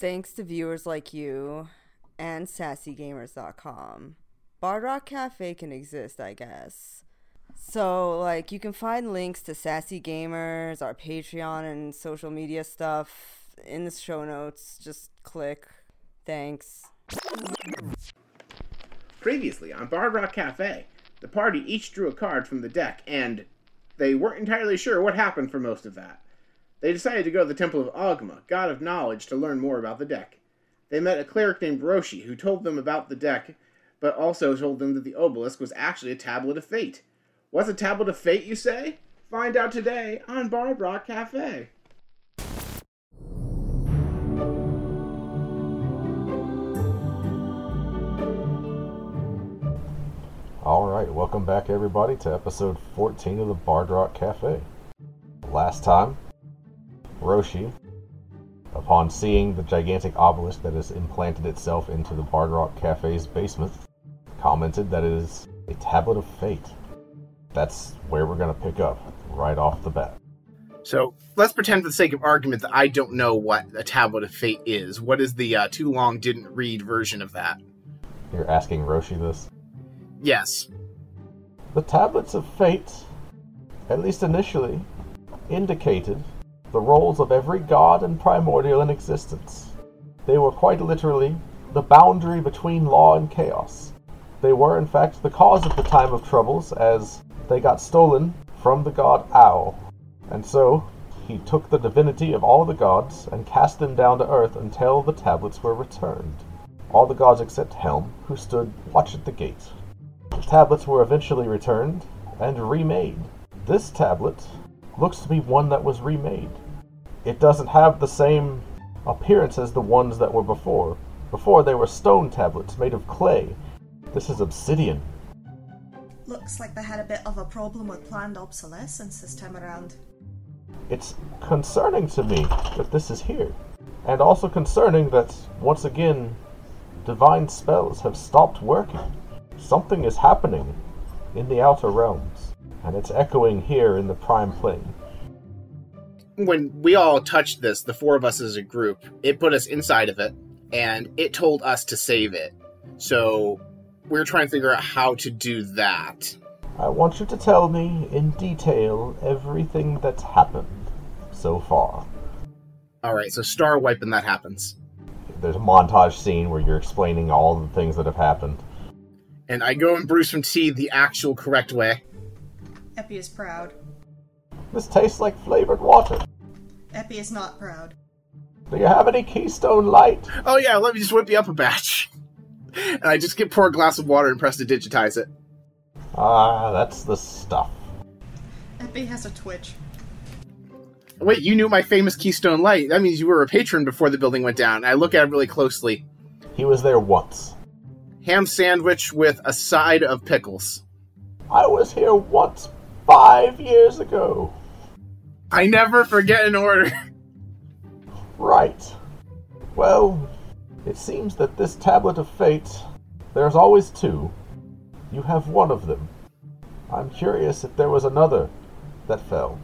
Thanks to viewers like you and sassygamers.com, Bard Rock Cafe can exist, I guess. So, like, you can find links to Sassy Gamers, our Patreon, and social media stuff in the show notes. Just click. Thanks. Previously on Bard Rock Cafe, the party each drew a card from the deck, and they weren't entirely sure what happened for most of that. They decided to go to the Temple of Oghma, god of knowledge, to learn more about the deck. They met a cleric named Roshi who told them about the deck, but also told them that the obelisk was actually a tablet of fate. What's a tablet of fate, you say? Find out today on Bard Rock Cafe. All right, welcome back everybody to episode 14 of the Bard Rock Cafe. Last time, Roshi, upon seeing the gigantic obelisk that has implanted itself into the Bard Rock Cafe's basement, commented that it is a tablet of fate. That's where we're going to pick up right off the bat. So let's pretend, for the sake of argument, that I don't know what a tablet of fate is. What is the uh, too long didn't read version of that? You're asking Roshi this? Yes. The tablets of fate, at least initially, indicated the roles of every god and primordial in existence. They were quite literally the boundary between law and chaos. They were, in fact, the cause of the time of troubles, as they got stolen from the god Ao. And so, he took the divinity of all the gods and cast them down to earth until the tablets were returned. All the gods except Helm, who stood watch at the gate. The tablets were eventually returned and remade. This tablet looks to be one that was remade. It doesn't have the same appearance as the ones that were before. Before they were stone tablets made of clay. This is obsidian. Looks like they had a bit of a problem with planned obsolescence this time around. It's concerning to me that this is here. And also concerning that, once again, divine spells have stopped working. Something is happening in the outer realms, and it's echoing here in the prime plane. When we all touched this, the four of us as a group, it put us inside of it, and it told us to save it. So we're trying to figure out how to do that. I want you to tell me in detail everything that's happened so far. All right, so star wipe and that happens. There's a montage scene where you're explaining all the things that have happened. And I go and brew some tea the actual correct way. Epi is proud. This tastes like flavored water. Epi is not proud. Do you have any Keystone Light? Oh yeah, let me just whip you up a batch. And I just get pour a glass of water and press to digitize it. Ah, that's the stuff. Epi has a twitch. Wait, you knew my famous Keystone Light. That means you were a patron before the building went down. I look at it really closely. He was there once. Ham sandwich with a side of pickles. I was here once five years ago. I never forget an order. Right. Well, it seems that this tablet of fate, there's always two. You have one of them. I'm curious if there was another that fell.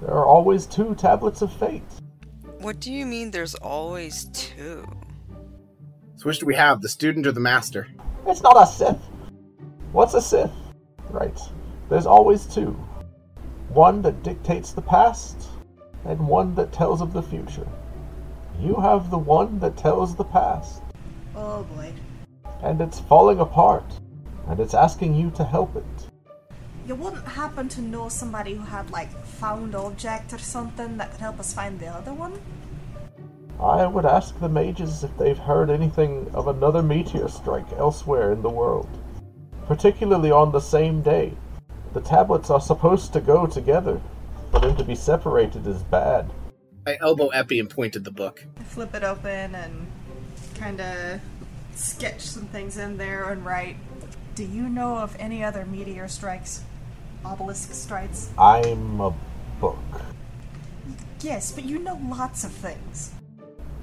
There are always two tablets of fate. What do you mean there's always two? So which do we have, the student or the master? It's not a Sith. What's a Sith? Right. There's always two. One that dictates the past, and one that tells of the future. You have the one that tells the past, Oh boy. and it's falling apart, and it's asking you to help it. You wouldn't happen to know somebody who had like found object or something that could help us find the other one? I would ask the mages if they've heard anything of another meteor strike elsewhere in the world, particularly on the same day. The tablets are supposed to go together. For them to be separated is bad. I elbow Epi and pointed the book. I flip it open and kind of sketch some things in there and write. Do you know of any other meteor strikes? Obelisk strikes? I'm a book. Yes, but you know lots of things.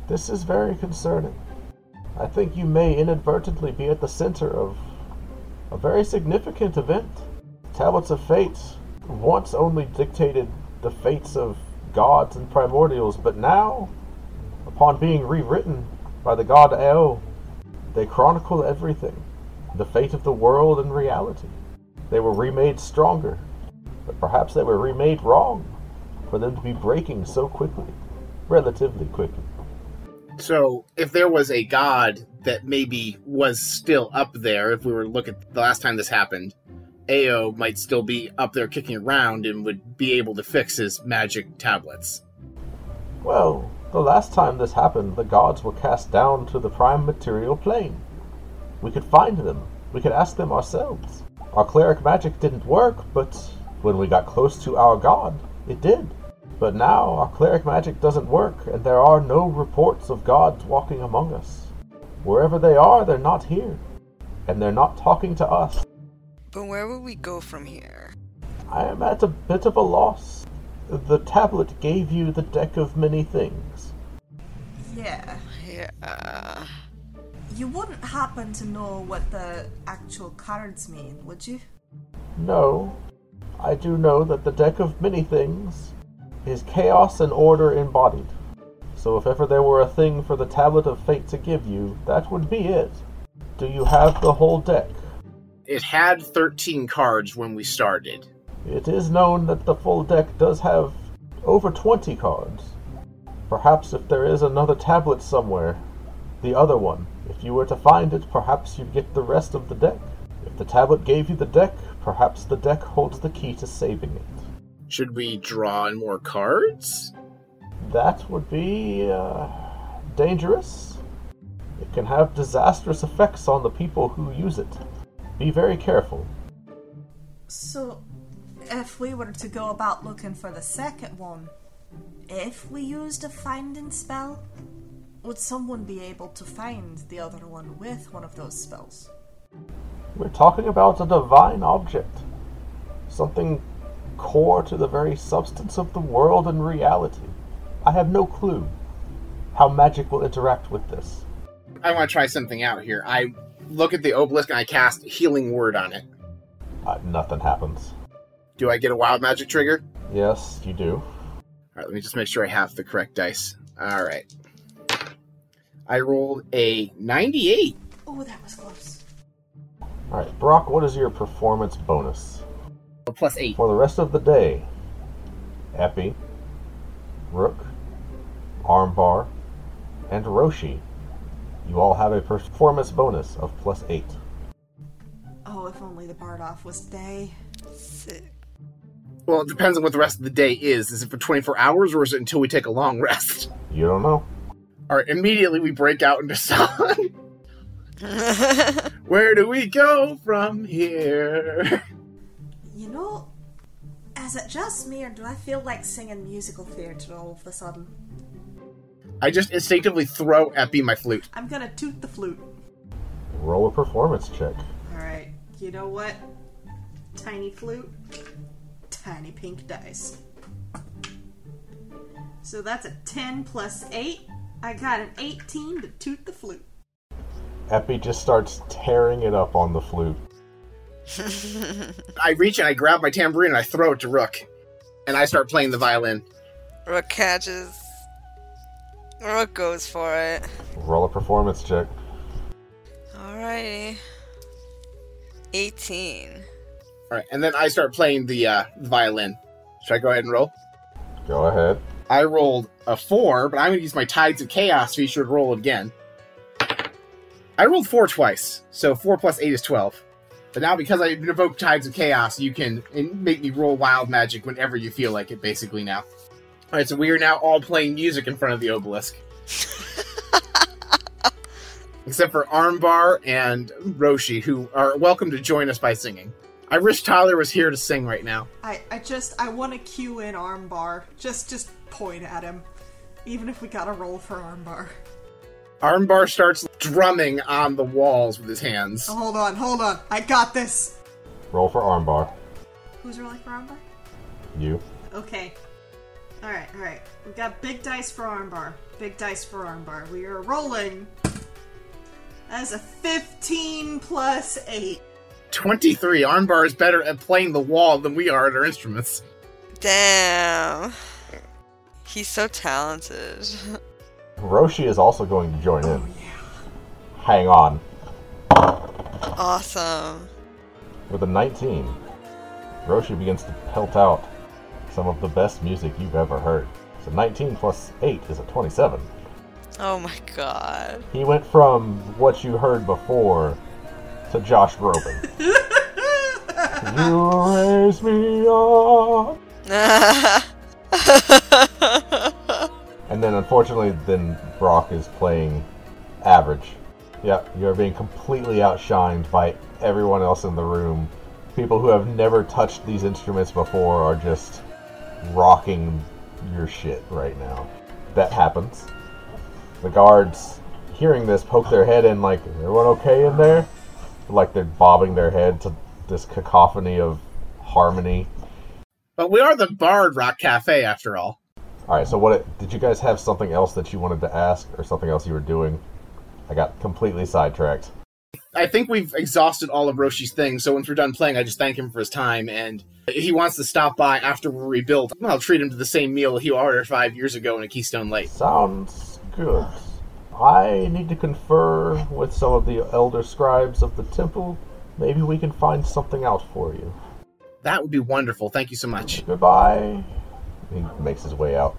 This is very concerning. I think you may inadvertently be at the center of a very significant event. Tablets of Fate once only dictated the fates of gods and primordials, but now Upon being rewritten by the god Ao, they chronicle everything the fate of the world and reality. They were remade stronger, but perhaps they were remade wrong for them to be breaking so quickly, relatively quickly. So, if there was a god that maybe was still up there, if we were to look at the last time this happened, Ao might still be up there kicking around and would be able to fix his magic tablets. Well, the last time this happened, the gods were cast down to the prime material plane. We could find them. We could ask them ourselves. Our cleric magic didn't work, but when we got close to our god, it did. But now our cleric magic doesn't work, and there are no reports of gods walking among us. Wherever they are, they're not here. And they're not talking to us. But where will we go from here? I am at a bit of a loss. The tablet gave you the deck of many things. Yeah. Yeah. You wouldn't happen to know what the actual cards mean, would you? No, I do know that the deck of many things is chaos and order embodied. So if ever there were a thing for the tablet of fate to give you, that would be it. Do you have the whole deck? It had 13 cards when we started. It is known that the full deck does have over 20 cards. Perhaps if there is another tablet somewhere, the other one, if you were to find it, perhaps you'd get the rest of the deck. If the tablet gave you the deck, perhaps the deck holds the key to saving it. Should we draw in more cards? That would be uh, dangerous. It can have disastrous effects on the people who use it. Be very careful. So, if we were to go about looking for the second one, if we used a finding spell, would someone be able to find the other one with one of those spells? We're talking about a divine object. Something core to the very substance of the world and reality. I have no clue how magic will interact with this. I want to try something out here. I look at the obelisk and I cast Healing Word on it. Uh, nothing happens. Do I get a wild magic trigger? Yes, you do. All right, let me just make sure I have the correct dice. All right. I rolled a 98. Oh, that was close. Alright, Brock, what is your performance bonus? Plus 8. For the rest of the day, Epi, Rook, Armbar, and Roshi, you all have a performance bonus of plus 8. Oh, if only the Bardoff was day. Sick. Well, it depends on what the rest of the day is. Is it for 24 hours or is it until we take a long rest? You don't know? All right, immediately we break out into song. Where do we go from here? You know, is it just me or do I feel like singing musical theatre all of a sudden? I just instinctively throw Epi my flute. I'm gonna toot the flute. Roll a performance check. Alright, you know what? Tiny flute, tiny pink dice. So that's a 10 plus 8. I got an 18 to toot the flute. Epi just starts tearing it up on the flute. I reach and I grab my tambourine and I throw it to Rook. And I start playing the violin. Rook catches. Rook goes for it. Roll a performance check. Alrighty. 18. All right, and then I start playing the uh, violin. Should I go ahead and roll? Go ahead. I rolled a four, but I'm going to use my Tides of Chaos feature to roll again. I rolled four twice, so four plus eight is twelve. But now, because I invoked Tides of Chaos, you can make me roll wild magic whenever you feel like it. Basically, now. All right, so we are now all playing music in front of the obelisk, except for Armbar and Roshi, who are welcome to join us by singing. I wish Tyler was here to sing right now. I, I just, I want to cue in armbar. Just, just point at him. Even if we gotta roll for armbar. Armbar starts drumming on the walls with his hands. Oh, hold on, hold on. I got this. Roll for armbar. Who's rolling for armbar? You. Okay. Alright, alright. We've got big dice for armbar. Big dice for armbar. We are rolling as a 15 plus 8. 23. Armbar is better at playing the wall than we are at our instruments. Damn. He's so talented. Roshi is also going to join in. Oh, Hang on. Awesome. With a 19, Roshi begins to pelt out some of the best music you've ever heard. So 19 plus 8 is a 27. Oh my god. He went from what you heard before to Josh Groban. you raise me up. And then unfortunately, then Brock is playing average. Yep, you're being completely outshined by everyone else in the room. People who have never touched these instruments before are just rocking your shit right now. That happens. The guards, hearing this, poke their head in like, everyone okay in there? Like they're bobbing their head to this cacophony of harmony. But we are the Bard Rock Cafe, after all. All right, so what did you guys have something else that you wanted to ask or something else you were doing? I got completely sidetracked. I think we've exhausted all of Roshi's things, so once we're done playing, I just thank him for his time, and he wants to stop by after we're rebuilt, I'll treat him to the same meal he ordered five years ago in a Keystone Light. Sounds good. I need to confer with some of the elder scribes of the temple. Maybe we can find something out for you. That would be wonderful. Thank you so much. Goodbye. He makes his way out.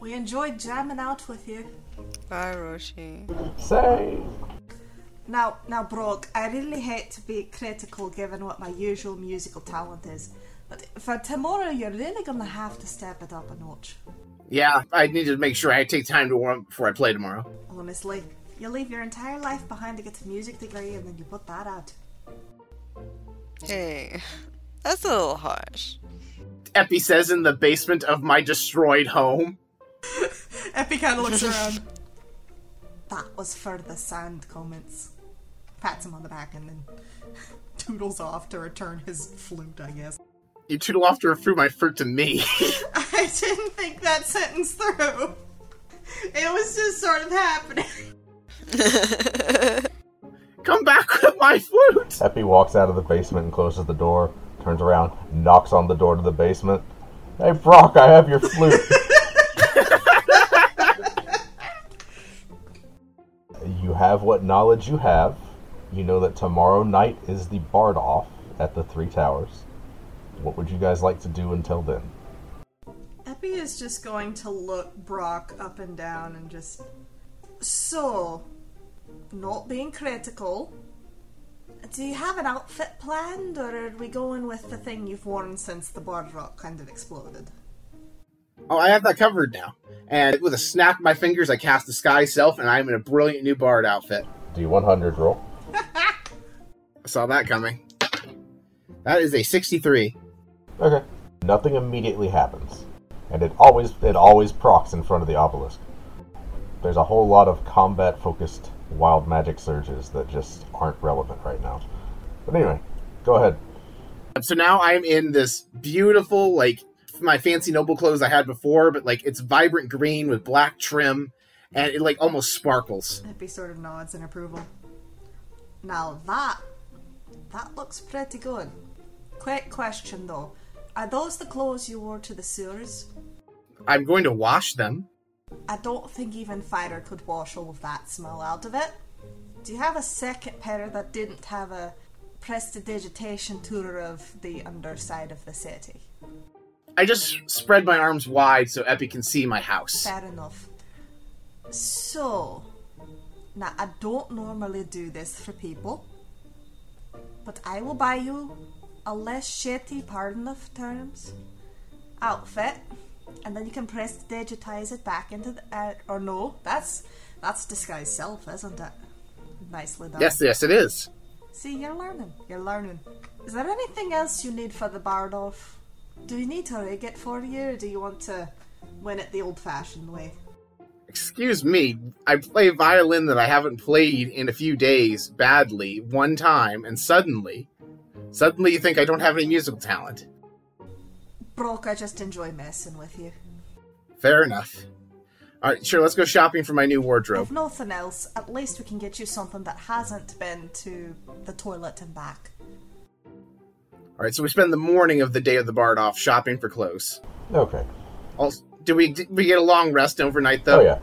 We enjoyed jamming out with you. Bye, Roshi. Say, Now, now, Brock, I really hate to be critical given what my usual musical talent is, but for tomorrow, you're really gonna have to step it up a notch. Yeah, I need to make sure I take time to warm up before I play tomorrow. Honestly, you leave your entire life behind to get a music degree, and then you put that out. Hey, that's a little harsh. Epi says in the basement of my destroyed home. Epi kind of looks around. That was for the sand comments. Pats him on the back and then toodles off to return his flute, I guess. You tootle off to refer my fruit to me. I didn't think that sentence through. It was just sort of happening. Come back with my flute! Epi walks out of the basement and closes the door, turns around, knocks on the door to the basement. Hey, Brock, I have your flute. you have what knowledge you have. You know that tomorrow night is the Bard off at the Three Towers. What would you guys like to do until then? Epi is just going to look Brock up and down and just. So, not being critical, do you have an outfit planned, or are we going with the thing you've worn since the Bard Rock kind of exploded? Oh, I have that covered now. And with a snap of my fingers, I cast Disguise Self, and I'm in a brilliant new Bard outfit. D100 roll. I saw that coming. That is a 63. Okay. Nothing immediately happens, and it always it always procs in front of the obelisk. There's a whole lot of combat-focused wild magic surges that just aren't relevant right now. But anyway, go ahead. So now I'm in this beautiful, like, my fancy noble clothes I had before, but, like, it's vibrant green with black trim, and it, like, almost sparkles. Epi sort of nods in approval. Now that. that looks pretty good. Quick question though. Are those the clothes you wore to the sewers? I'm going to wash them. I don't think even Fighter could wash all of that smell out of it. Do you have a second pair that didn't have a prestidigitation tour of the underside of the city? I just spread my arms wide so Epi can see my house. Fair enough. So, now I don't normally do this for people, but I will buy you a less shitty, pardon of terms, outfit, and then you can press digitize it back into the. Uh, or no, that's that's disguise self, isn't it? Nicely done. Yes, yes, it is. See, you're learning. You're learning. Is there anything else you need for the bard off? Do you need to rig it for you, or do you want to win it the old-fashioned way? Excuse me, I play violin that I haven't played in a few days badly one time, and suddenly, suddenly you think I don't have any musical talent. Brock, I just enjoy messing with you. Fair enough. All right, sure. Let's go shopping for my new wardrobe. If nothing else, at least we can get you something that hasn't been to the toilet and back. All right, so we spend the morning of the day of the Bard off shopping for clothes. Okay. Also, do we did we get a long rest overnight though? Oh yeah.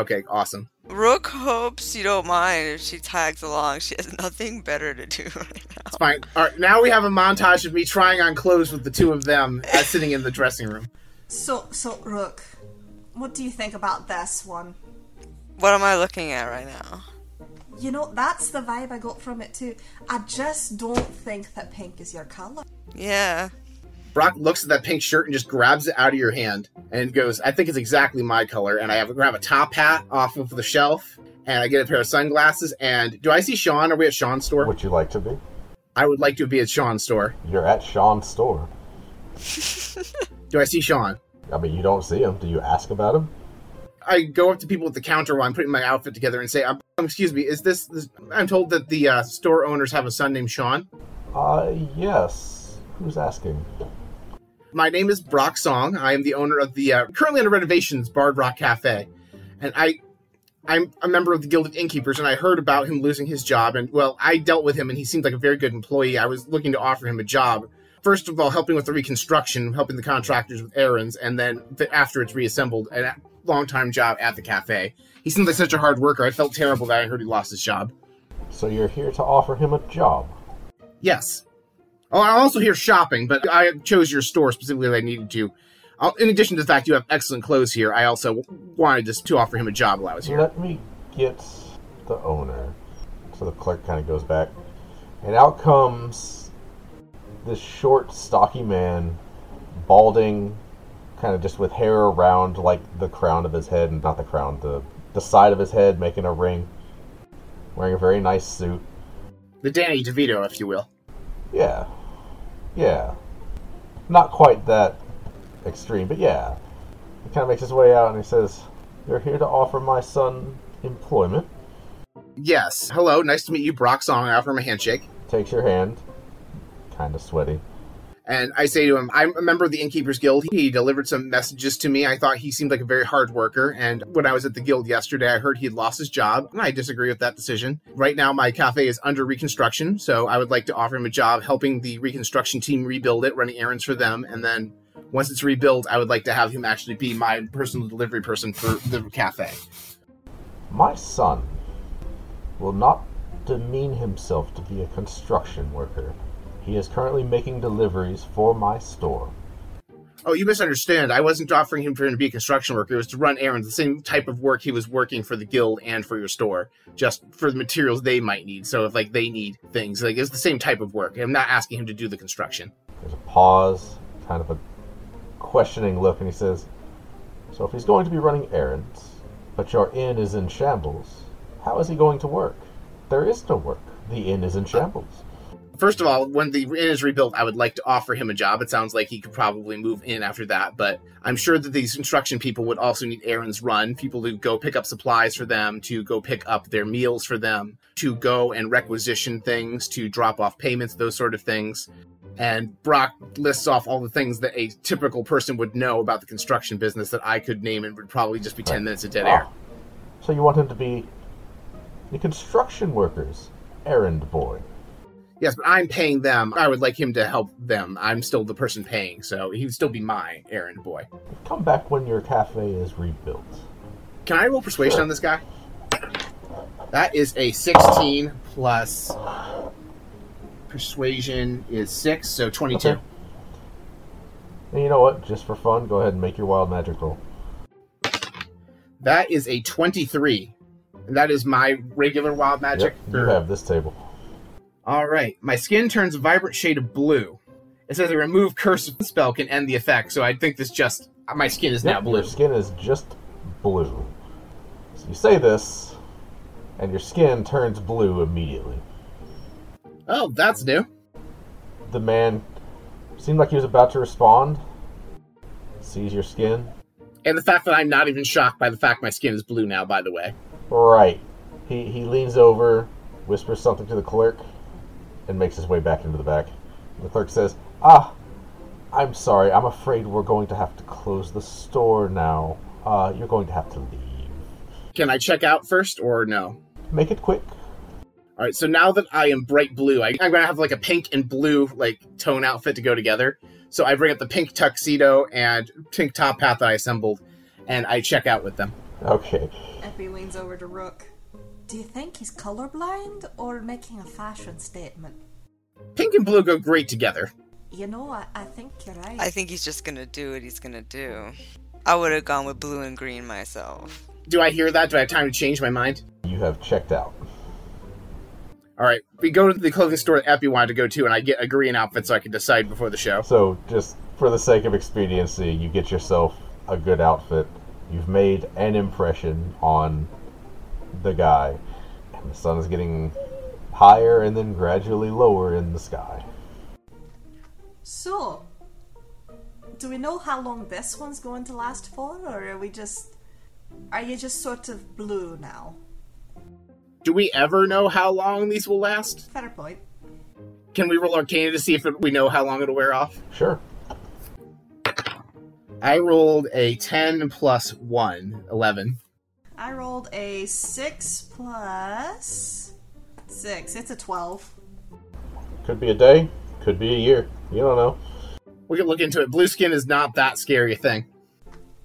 Okay, awesome. Rook hopes you don't mind if she tags along. She has nothing better to do right now. It's fine. All right, now we have a montage of me trying on clothes with the two of them as sitting in the dressing room. So, so Rook, what do you think about this one? What am I looking at right now? You know, that's the vibe I got from it too. I just don't think that pink is your color. Yeah. Brock looks at that pink shirt and just grabs it out of your hand and goes, I think it's exactly my color. And I have grab a top hat off of the shelf and I get a pair of sunglasses. And do I see Sean? Are we at Sean's store? Would you like to be? I would like to be at Sean's store. You're at Sean's store. Do I see Sean? I mean, you don't see him. Do you ask about him? I go up to people at the counter while I'm putting my outfit together and say, um, "Excuse me, is this?" this I'm told that the uh, store owners have a son named Sean. Uh, yes. Who's asking? My name is Brock Song. I am the owner of the uh, currently under renovations Bard Rock Cafe, and I. I'm a member of the Guild of Innkeepers, and I heard about him losing his job. And well, I dealt with him, and he seemed like a very good employee. I was looking to offer him a job. First of all, helping with the reconstruction, helping the contractors with errands, and then th- after it's reassembled, a long time job at the cafe. He seemed like such a hard worker. I felt terrible that I heard he lost his job. So you're here to offer him a job. Yes. Oh, I'm also hear shopping, but I chose your store specifically that I needed to. Uh, in addition to the fact you have excellent clothes here, I also wanted just to offer him a job while I was here. Let me get the owner. So the clerk kind of goes back. And out comes this short, stocky man, balding, kind of just with hair around like the crown of his head, and not the crown, the, the side of his head, making a ring. Wearing a very nice suit. The Danny DeVito, if you will. Yeah. Yeah. Not quite that extreme, but yeah. He kind of makes his way out and he says, You're here to offer my son employment. Yes. Hello, nice to meet you, Brock Song. I offer him a handshake. Takes your hand. Kind of sweaty. And I say to him, I'm a member of the Innkeepers Guild. He delivered some messages to me. I thought he seemed like a very hard worker. And when I was at the guild yesterday, I heard he'd lost his job. And I disagree with that decision. Right now, my cafe is under reconstruction. So I would like to offer him a job helping the reconstruction team rebuild it, running errands for them. And then once it's rebuilt, I would like to have him actually be my personal delivery person for the cafe. My son will not demean himself to be a construction worker. He is currently making deliveries for my store. Oh, you misunderstand. I wasn't offering him for him to be a construction worker. It was to run errands, the same type of work he was working for the guild and for your store, just for the materials they might need. So if like they need things, like it's the same type of work. I'm not asking him to do the construction. There's a pause, kind of a questioning look, and he says, So if he's going to be running errands, but your inn is in shambles, how is he going to work? There is no work. The inn is in shambles. First of all, when the inn is rebuilt, I would like to offer him a job. It sounds like he could probably move in after that, but I'm sure that these construction people would also need errands run, people to go pick up supplies for them, to go pick up their meals for them, to go and requisition things, to drop off payments, those sort of things. And Brock lists off all the things that a typical person would know about the construction business that I could name and would probably just be 10 minutes of dead air. So you want him to be the construction workers errand boy. Yes, but I'm paying them. I would like him to help them. I'm still the person paying, so he would still be my errand boy. Come back when your cafe is rebuilt. Can I roll persuasion on this guy? That is a 16 plus persuasion is 6, so 22. Okay. And you know what? Just for fun, go ahead and make your wild magic roll. That is a 23. And that is my regular wild magic. Yep, you have this table. All right. My skin turns a vibrant shade of blue. It says a remove curse spell can end the effect, so I think this just my skin is now blue. Your skin is just blue. So you say this, and your skin turns blue immediately. Oh, that's new. The man seemed like he was about to respond. Sees your skin. And the fact that I'm not even shocked by the fact my skin is blue now, by the way. Right. He he leans over, whispers something to the clerk, and makes his way back into the back. The clerk says, "Ah, I'm sorry. I'm afraid we're going to have to close the store now. Uh, you're going to have to leave. Can I check out first or no? Make it quick." All right, so now that I am bright blue, I, I'm gonna have like a pink and blue like tone outfit to go together. So I bring up the pink tuxedo and pink top hat that I assembled, and I check out with them. Okay. Epi leans over to Rook. Do you think he's colorblind or making a fashion statement? Pink and blue go great together. You know, I, I think you're right. I think he's just gonna do what he's gonna do. I would have gone with blue and green myself. Do I hear that? Do I have time to change my mind? You have checked out. All right, we go to the clothing store that Epi wanted to go to, and I get a green outfit so I can decide before the show. So, just for the sake of expediency, you get yourself a good outfit. You've made an impression on the guy. And the sun is getting higher and then gradually lower in the sky. So, do we know how long this one's going to last for, or are we just. Are you just sort of blue now? Do we ever know how long these will last? Fair point. Can we roll Arcana to see if we know how long it'll wear off? Sure. I rolled a 10 plus 1, 11. I rolled a 6 plus 6. It's a 12. Could be a day, could be a year. You don't know. We can look into it. Blue skin is not that scary a thing.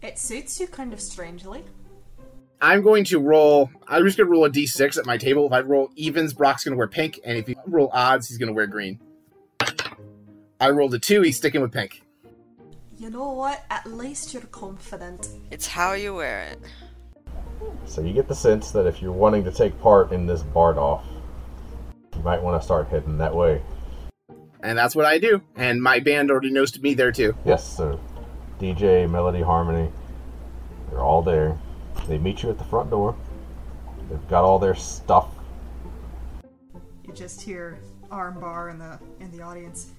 It suits you kind of strangely. I'm going to roll. I'm just going to roll a d6 at my table. If I roll evens, Brock's going to wear pink, and if you roll odds, he's going to wear green. I rolled a 2, he's sticking with pink. You know what? At least you're confident. It's how you wear it. So you get the sense that if you're wanting to take part in this Bard off, you might want to start heading that way. And that's what I do. And my band already knows to be there too. Yes, so DJ, Melody, Harmony, they're all there. They meet you at the front door. They've got all their stuff. You just hear Armbar in the in the audience.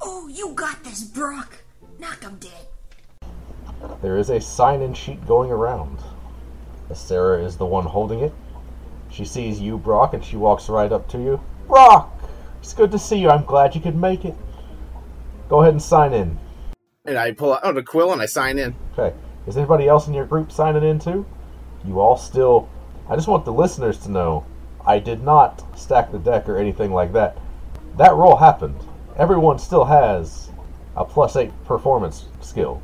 Oh, you got this, Brock. Knock him dead. There is a sign-in sheet going around. Sarah is the one holding it. She sees you, Brock, and she walks right up to you. Brock! It's good to see you. I'm glad you could make it. Go ahead and sign in. And I pull out oh, a quill and I sign in. Okay. Is anybody else in your group signing in too? You all still. I just want the listeners to know I did not stack the deck or anything like that. That roll happened. Everyone still has a plus eight performance skill.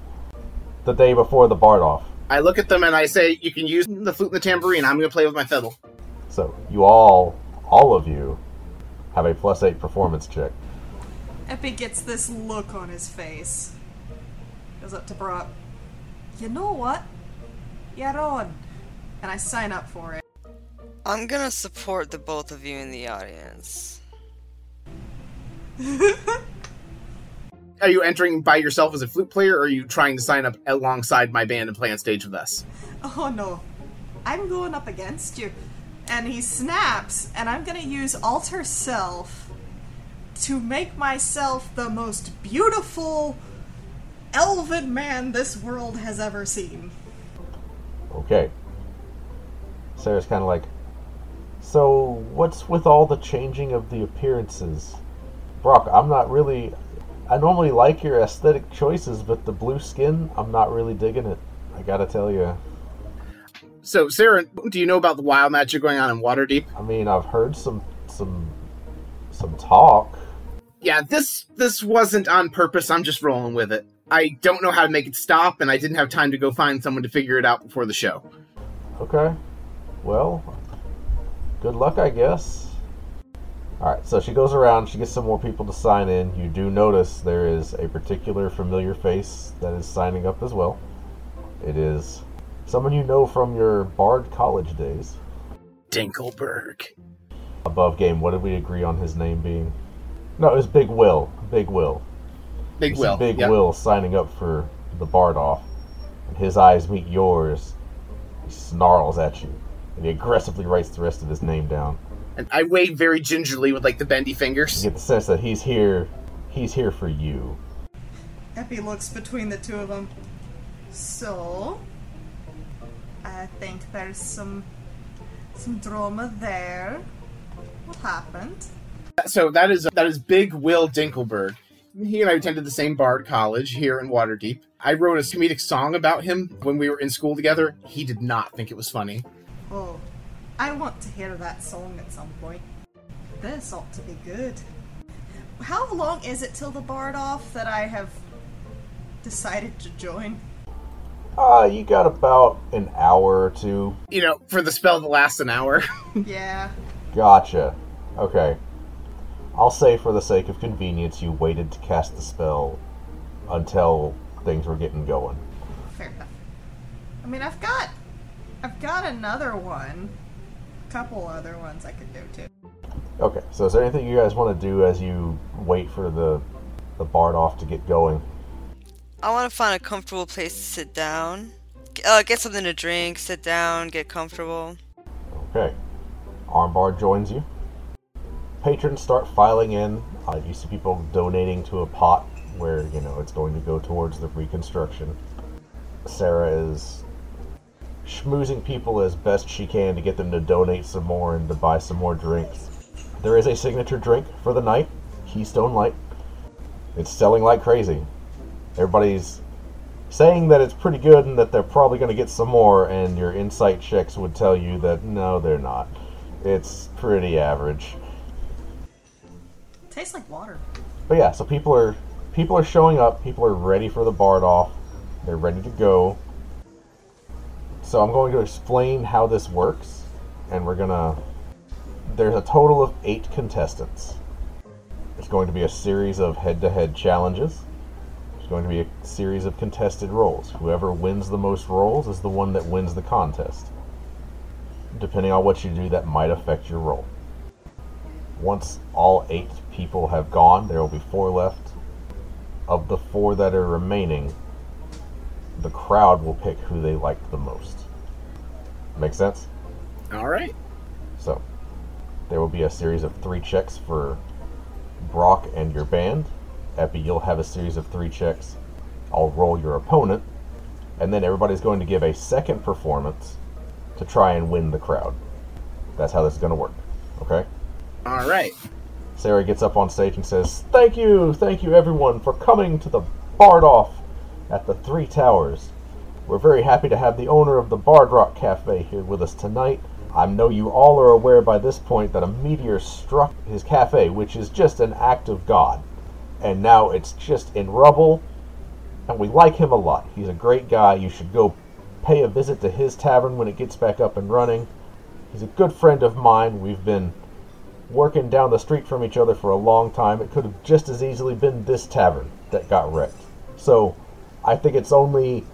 The day before the Bard off. I look at them and I say, You can use the flute and the tambourine. I'm going to play with my fiddle. So you all, all of you, have a plus eight performance check. Epi gets this look on his face. Goes up to Brock. You know what? You're on. And I sign up for it. I'm gonna support the both of you in the audience. Are you entering by yourself as a flute player, or are you trying to sign up alongside my band and play on stage with us? Oh no. I'm going up against you. And he snaps, and I'm gonna use Alter Self to make myself the most beautiful elven man this world has ever seen. Okay. Sarah's kind of like, so what's with all the changing of the appearances? Brock, I'm not really. I normally like your aesthetic choices, but the blue skin, I'm not really digging it. I gotta tell you. So, Sarah, do you know about the wild magic going on in Waterdeep? I mean, I've heard some some some talk. Yeah, this this wasn't on purpose. I'm just rolling with it. I don't know how to make it stop, and I didn't have time to go find someone to figure it out before the show. Okay. Well, good luck, I guess. Alright, so she goes around, she gets some more people to sign in. You do notice there is a particular familiar face that is signing up as well. It is someone you know from your Bard college days. Dinkelberg. Above game, what did we agree on his name being? No, it was Big Will. Big Will. Big Will. Big Yep. Will signing up for the Bard off, and his eyes meet yours. He snarls at you, and he aggressively writes the rest of his name down. And I wave very gingerly with like the bendy fingers. You get the sense that he's here. He's here for you. Epi looks between the two of them. So, I think there's some some drama there. What happened? So that is that is Big Will Dinkelberg. He and I attended the same Bard College here in Waterdeep. I wrote a comedic song about him when we were in school together. He did not think it was funny. Oh, I want to hear that song at some point. This ought to be good. How long is it till the Bard off that I have decided to join? Uh, you got about an hour or two. You know, for the spell that lasts an hour. Yeah. Gotcha. Okay. I'll say for the sake of convenience, you waited to cast the spell until things were getting going. Fair enough. I mean, I've got, I've got another one, a couple other ones I could do too. Okay, so is there anything you guys want to do as you wait for the the bard off to get going? I want to find a comfortable place to sit down. Uh, get something to drink, sit down, get comfortable. Okay. Armbar joins you. Patrons start filing in. Uh, you see people donating to a pot where, you know, it's going to go towards the reconstruction. Sarah is schmoozing people as best she can to get them to donate some more and to buy some more drinks. There is a signature drink for the night, Keystone Light. It's selling like crazy. Everybody's saying that it's pretty good and that they're probably going to get some more, and your insight checks would tell you that no, they're not. It's pretty average. Tastes like water. But yeah, so people are people are showing up. People are ready for the bard off. They're ready to go. So I'm going to explain how this works, and we're gonna. There's a total of eight contestants. There's going to be a series of head-to-head challenges. There's going to be a series of contested rolls. Whoever wins the most rolls is the one that wins the contest. Depending on what you do, that might affect your roll. Once all eight people have gone, there will be four left. Of the four that are remaining, the crowd will pick who they liked the most. Make sense? All right. So, there will be a series of three checks for Brock and your band. Epi, you'll have a series of three checks. I'll roll your opponent. And then everybody's going to give a second performance to try and win the crowd. That's how this is going to work. Okay? All right. Sarah gets up on stage and says, Thank you, thank you everyone for coming to the Bard Off at the Three Towers. We're very happy to have the owner of the Bard Rock Cafe here with us tonight. I know you all are aware by this point that a meteor struck his cafe, which is just an act of God. And now it's just in rubble, and we like him a lot. He's a great guy. You should go pay a visit to his tavern when it gets back up and running. He's a good friend of mine. We've been working down the street from each other for a long time. It could have just as easily been this tavern that got wrecked. So I think it's only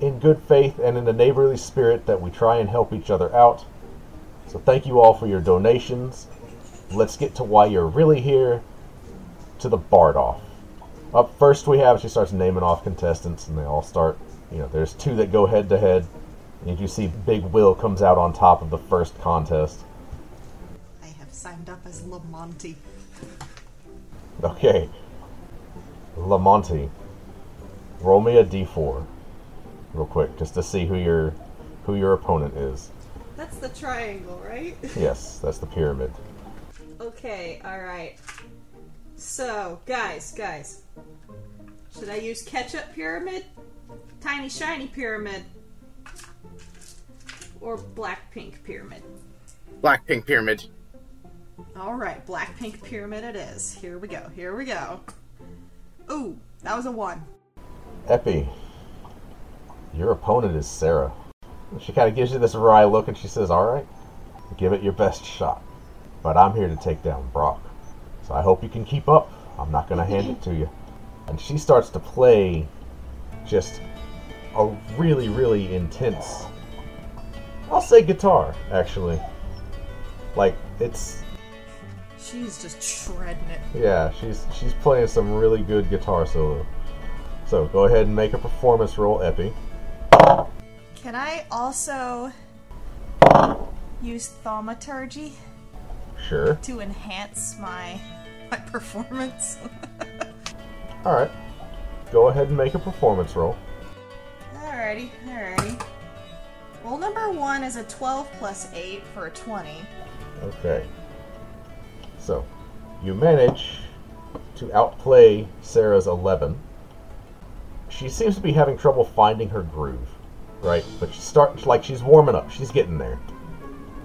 in good faith and in a neighborly spirit that we try and help each other out. So thank you all for your donations. Let's get to why you're really here to the Bard off. Up first we have she starts naming off contestants and they all start you know, there's two that go head to head. And you see Big Will comes out on top of the first contest. I have signed up as Lamonti. Okay. Lamonti. Roll me a D4. Real quick, just to see who your who your opponent is. That's the triangle, right? Yes, that's the pyramid. Okay, alright. So, guys, guys. Should I use ketchup pyramid? Tiny shiny pyramid? Or black pink pyramid? Black pink pyramid. Alright, black pink pyramid it is. Here we go, here we go. Ooh, that was a one. Epi, your opponent is Sarah. She kind of gives you this wry look and she says, Alright, give it your best shot. But I'm here to take down Brock. So I hope you can keep up. I'm not going to hand it to you. And she starts to play just a really, really intense. I'll say guitar, actually. Like, it's. She's just shredding it. Yeah, she's she's playing some really good guitar solo. So go ahead and make a performance roll, Epi. Can I also use thaumaturgy Sure. to enhance my my performance? All right. Go ahead and make a performance roll. alrighty, alrighty. Roll number one is a 12 plus 8 for a 20. Okay. So, you manage to outplay Sarah's 11. She seems to be having trouble finding her groove, right? But she starts like she's warming up. She's getting there.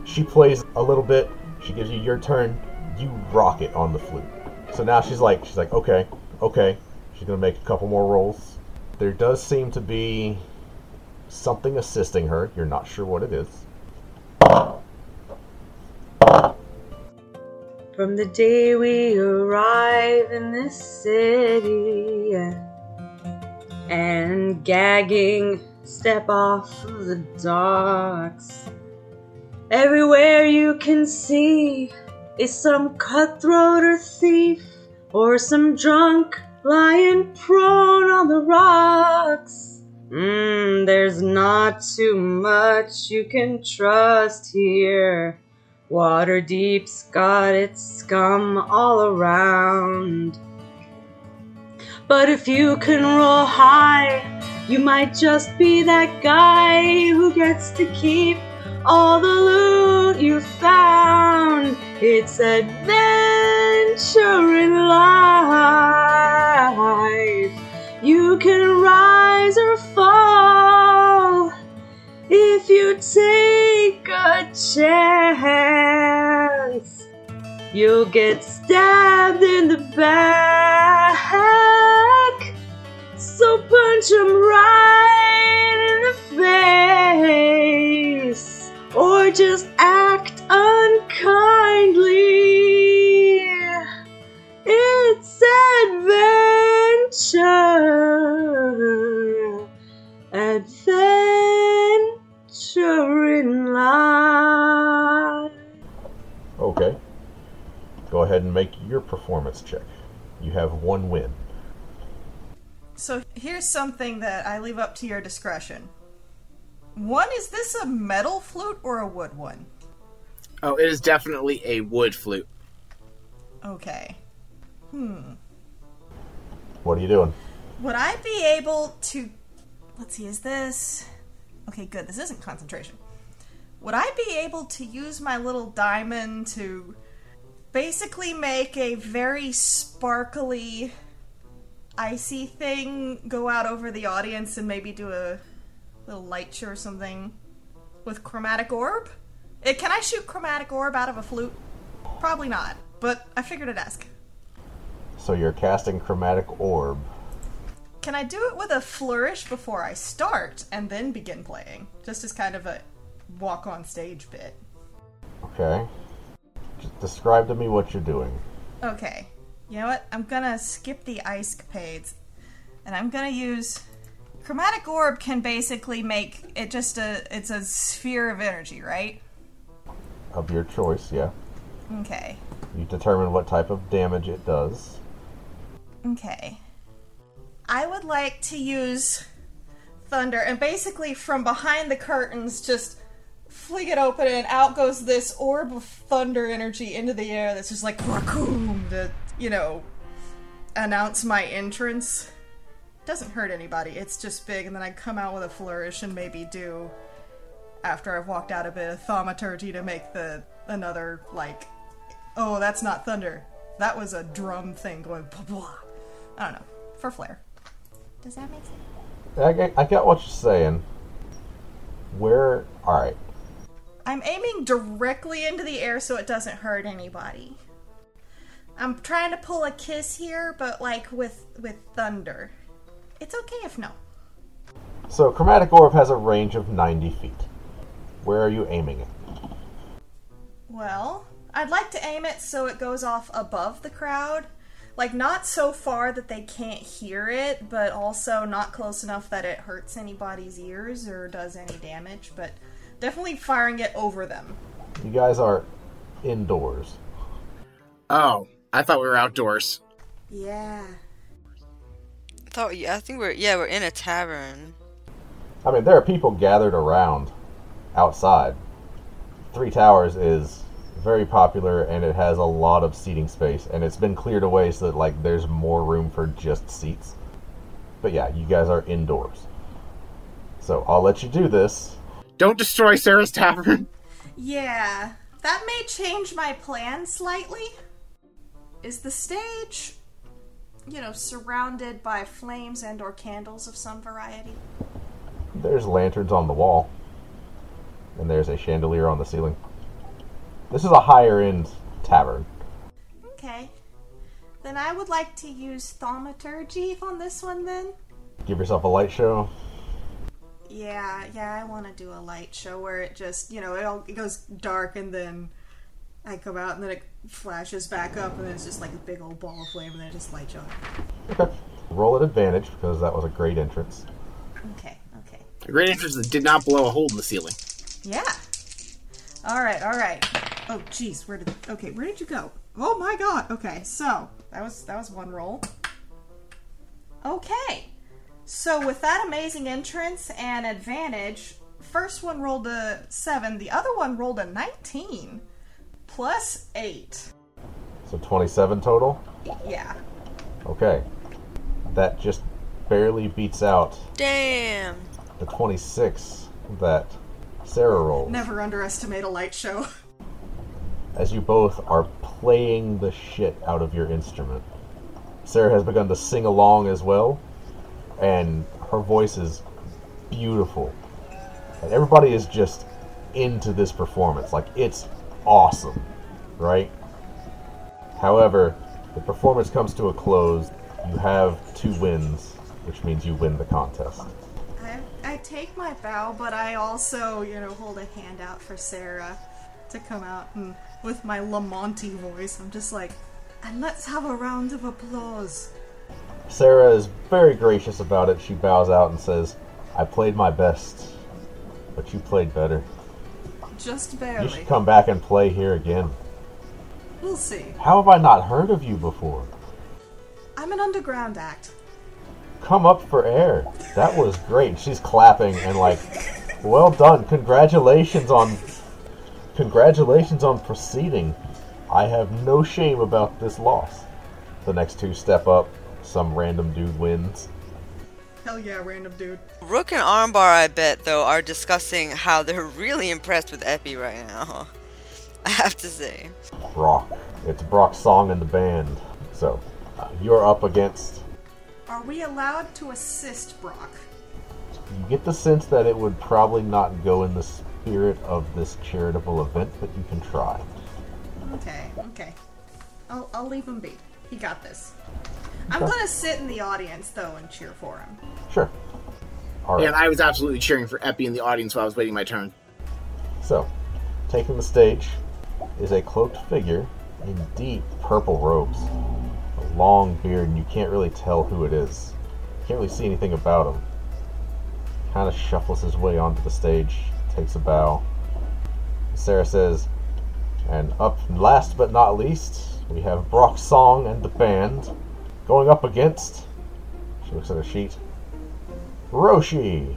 She plays a little bit. She gives you your turn. You rock it on the flute. So now she's like, she's like, okay, okay. She's gonna make a couple more rolls. There does seem to be something assisting her. You're not sure what it is. From the day we arrive in this city and gagging step off of the docks. Everywhere you can see is some cutthroat or thief or some drunk lying prone on the rocks. Mmm, there's not too much you can trust here. Waterdeep's got its scum all around. But if you can roll high, you might just be that guy who gets to keep all the loot you found. It's adventure in life. You can rise or fall if you take a chance. You'll get stabbed in the back. So punch 'em right in the face. Or just act unkindly. It's adventure. Adventure in life. Okay. Go ahead and make your performance check. You have one win. So here's something that I leave up to your discretion. One, is this a metal flute or a wood one? Oh, it is definitely a wood flute. Okay. Hmm. What are you doing? Would I be able to. Let's see, is this. Okay, good. This isn't concentration. Would I be able to use my little diamond to basically make a very sparkly, icy thing go out over the audience and maybe do a little light show or something with chromatic orb? Eh, can I shoot chromatic orb out of a flute? Probably not, but I figured I'd ask. So you're casting chromatic orb. Can I do it with a flourish before I start and then begin playing? Just as kind of a walk on stage bit. Okay. Just describe to me what you're doing. Okay. You know what? I'm gonna skip the ice capades and I'm gonna use chromatic orb can basically make it just a it's a sphere of energy, right? Of your choice, yeah. Okay. You determine what type of damage it does. Okay. I would like to use thunder and basically from behind the curtains just fling it open and out goes this orb of thunder energy into the air that's just like raccoon to, you know, announce my entrance. Doesn't hurt anybody, it's just big, and then I come out with a flourish and maybe do after I've walked out a bit of thaumaturgy to make the another like oh that's not thunder. That was a drum thing going blah blah. I don't know. For flair. Does that make sense? I get, I get what you're saying. Where? Alright. I'm aiming directly into the air so it doesn't hurt anybody. I'm trying to pull a kiss here, but like with with thunder. It's okay if no. So, Chromatic Orb has a range of 90 feet. Where are you aiming it? Well, I'd like to aim it so it goes off above the crowd. Like, not so far that they can't hear it, but also not close enough that it hurts anybody's ears or does any damage, but definitely firing it over them. You guys are indoors. Oh, I thought we were outdoors. Yeah. I thought, yeah, I think we're, yeah, we're in a tavern. I mean, there are people gathered around outside. Three Towers is very popular and it has a lot of seating space and it's been cleared away so that like there's more room for just seats. But yeah, you guys are indoors. So I'll let you do this. Don't destroy Sarah's tavern. Yeah, that may change my plan slightly. Is the stage, you know, surrounded by flames and or candles of some variety? There's lanterns on the wall. And there's a chandelier on the ceiling. This is a higher end tavern. Okay. Then I would like to use thaumaturgy on this one then. Give yourself a light show. Yeah, yeah, I want to do a light show where it just, you know, it all it goes dark and then I come out and then it flashes back up and then it's just like a big old ball of flame and then it just lights up. Okay. Roll at advantage because that was a great entrance. Okay, okay. A great entrance that did not blow a hole in the ceiling. Yeah. All right, all right. Oh, jeez, where did? Okay, where did you go? Oh my God. Okay, so that was that was one roll. Okay, so with that amazing entrance and advantage, first one rolled a seven, the other one rolled a nineteen, plus eight. So 27 total. Yeah. Okay. That just barely beats out Damn. the 26 that Sarah rolled. Never underestimate a light show. As you both are playing the shit out of your instrument. Sarah has begun to sing along as well, and her voice is beautiful. And everybody is just into this performance. Like, it's awesome, right? However, the performance comes to a close. You have two wins, which means you win the contest. I, I take my bow, but I also, you know, hold a hand out for Sarah to come out and with my Lamonti voice, I'm just like, and let's have a round of applause. Sarah is very gracious about it. She bows out and says, I played my best, but you played better. Just barely. You should come back and play here again. We'll see. How have I not heard of you before? I'm an underground act. Come up for air. That was great. She's clapping and like, well done. Congratulations on congratulations on proceeding. I have no shame about this loss. The next two step up. Some random dude wins. Hell yeah, random dude. Rook and Armbar, I bet, though, are discussing how they're really impressed with Epi right now. I have to say. Brock. It's Brock's song in the band. So, uh, you're up against. Are we allowed to assist Brock? You get the sense that it would probably not go in the spirit of this charitable event, but you can try. Okay, okay. I'll, I'll leave him be. He got this. I'm gonna sit in the audience though and cheer for him. Sure. All right. And I was absolutely cheering for Epi in the audience while I was waiting my turn. So, taking the stage is a cloaked figure in deep purple robes, a long beard, and you can't really tell who it is. You can't really see anything about him. Kind of shuffles his way onto the stage, takes a bow. Sarah says, and up last but not least, we have Brock Song and the band going up against. She looks at a sheet. Roshi.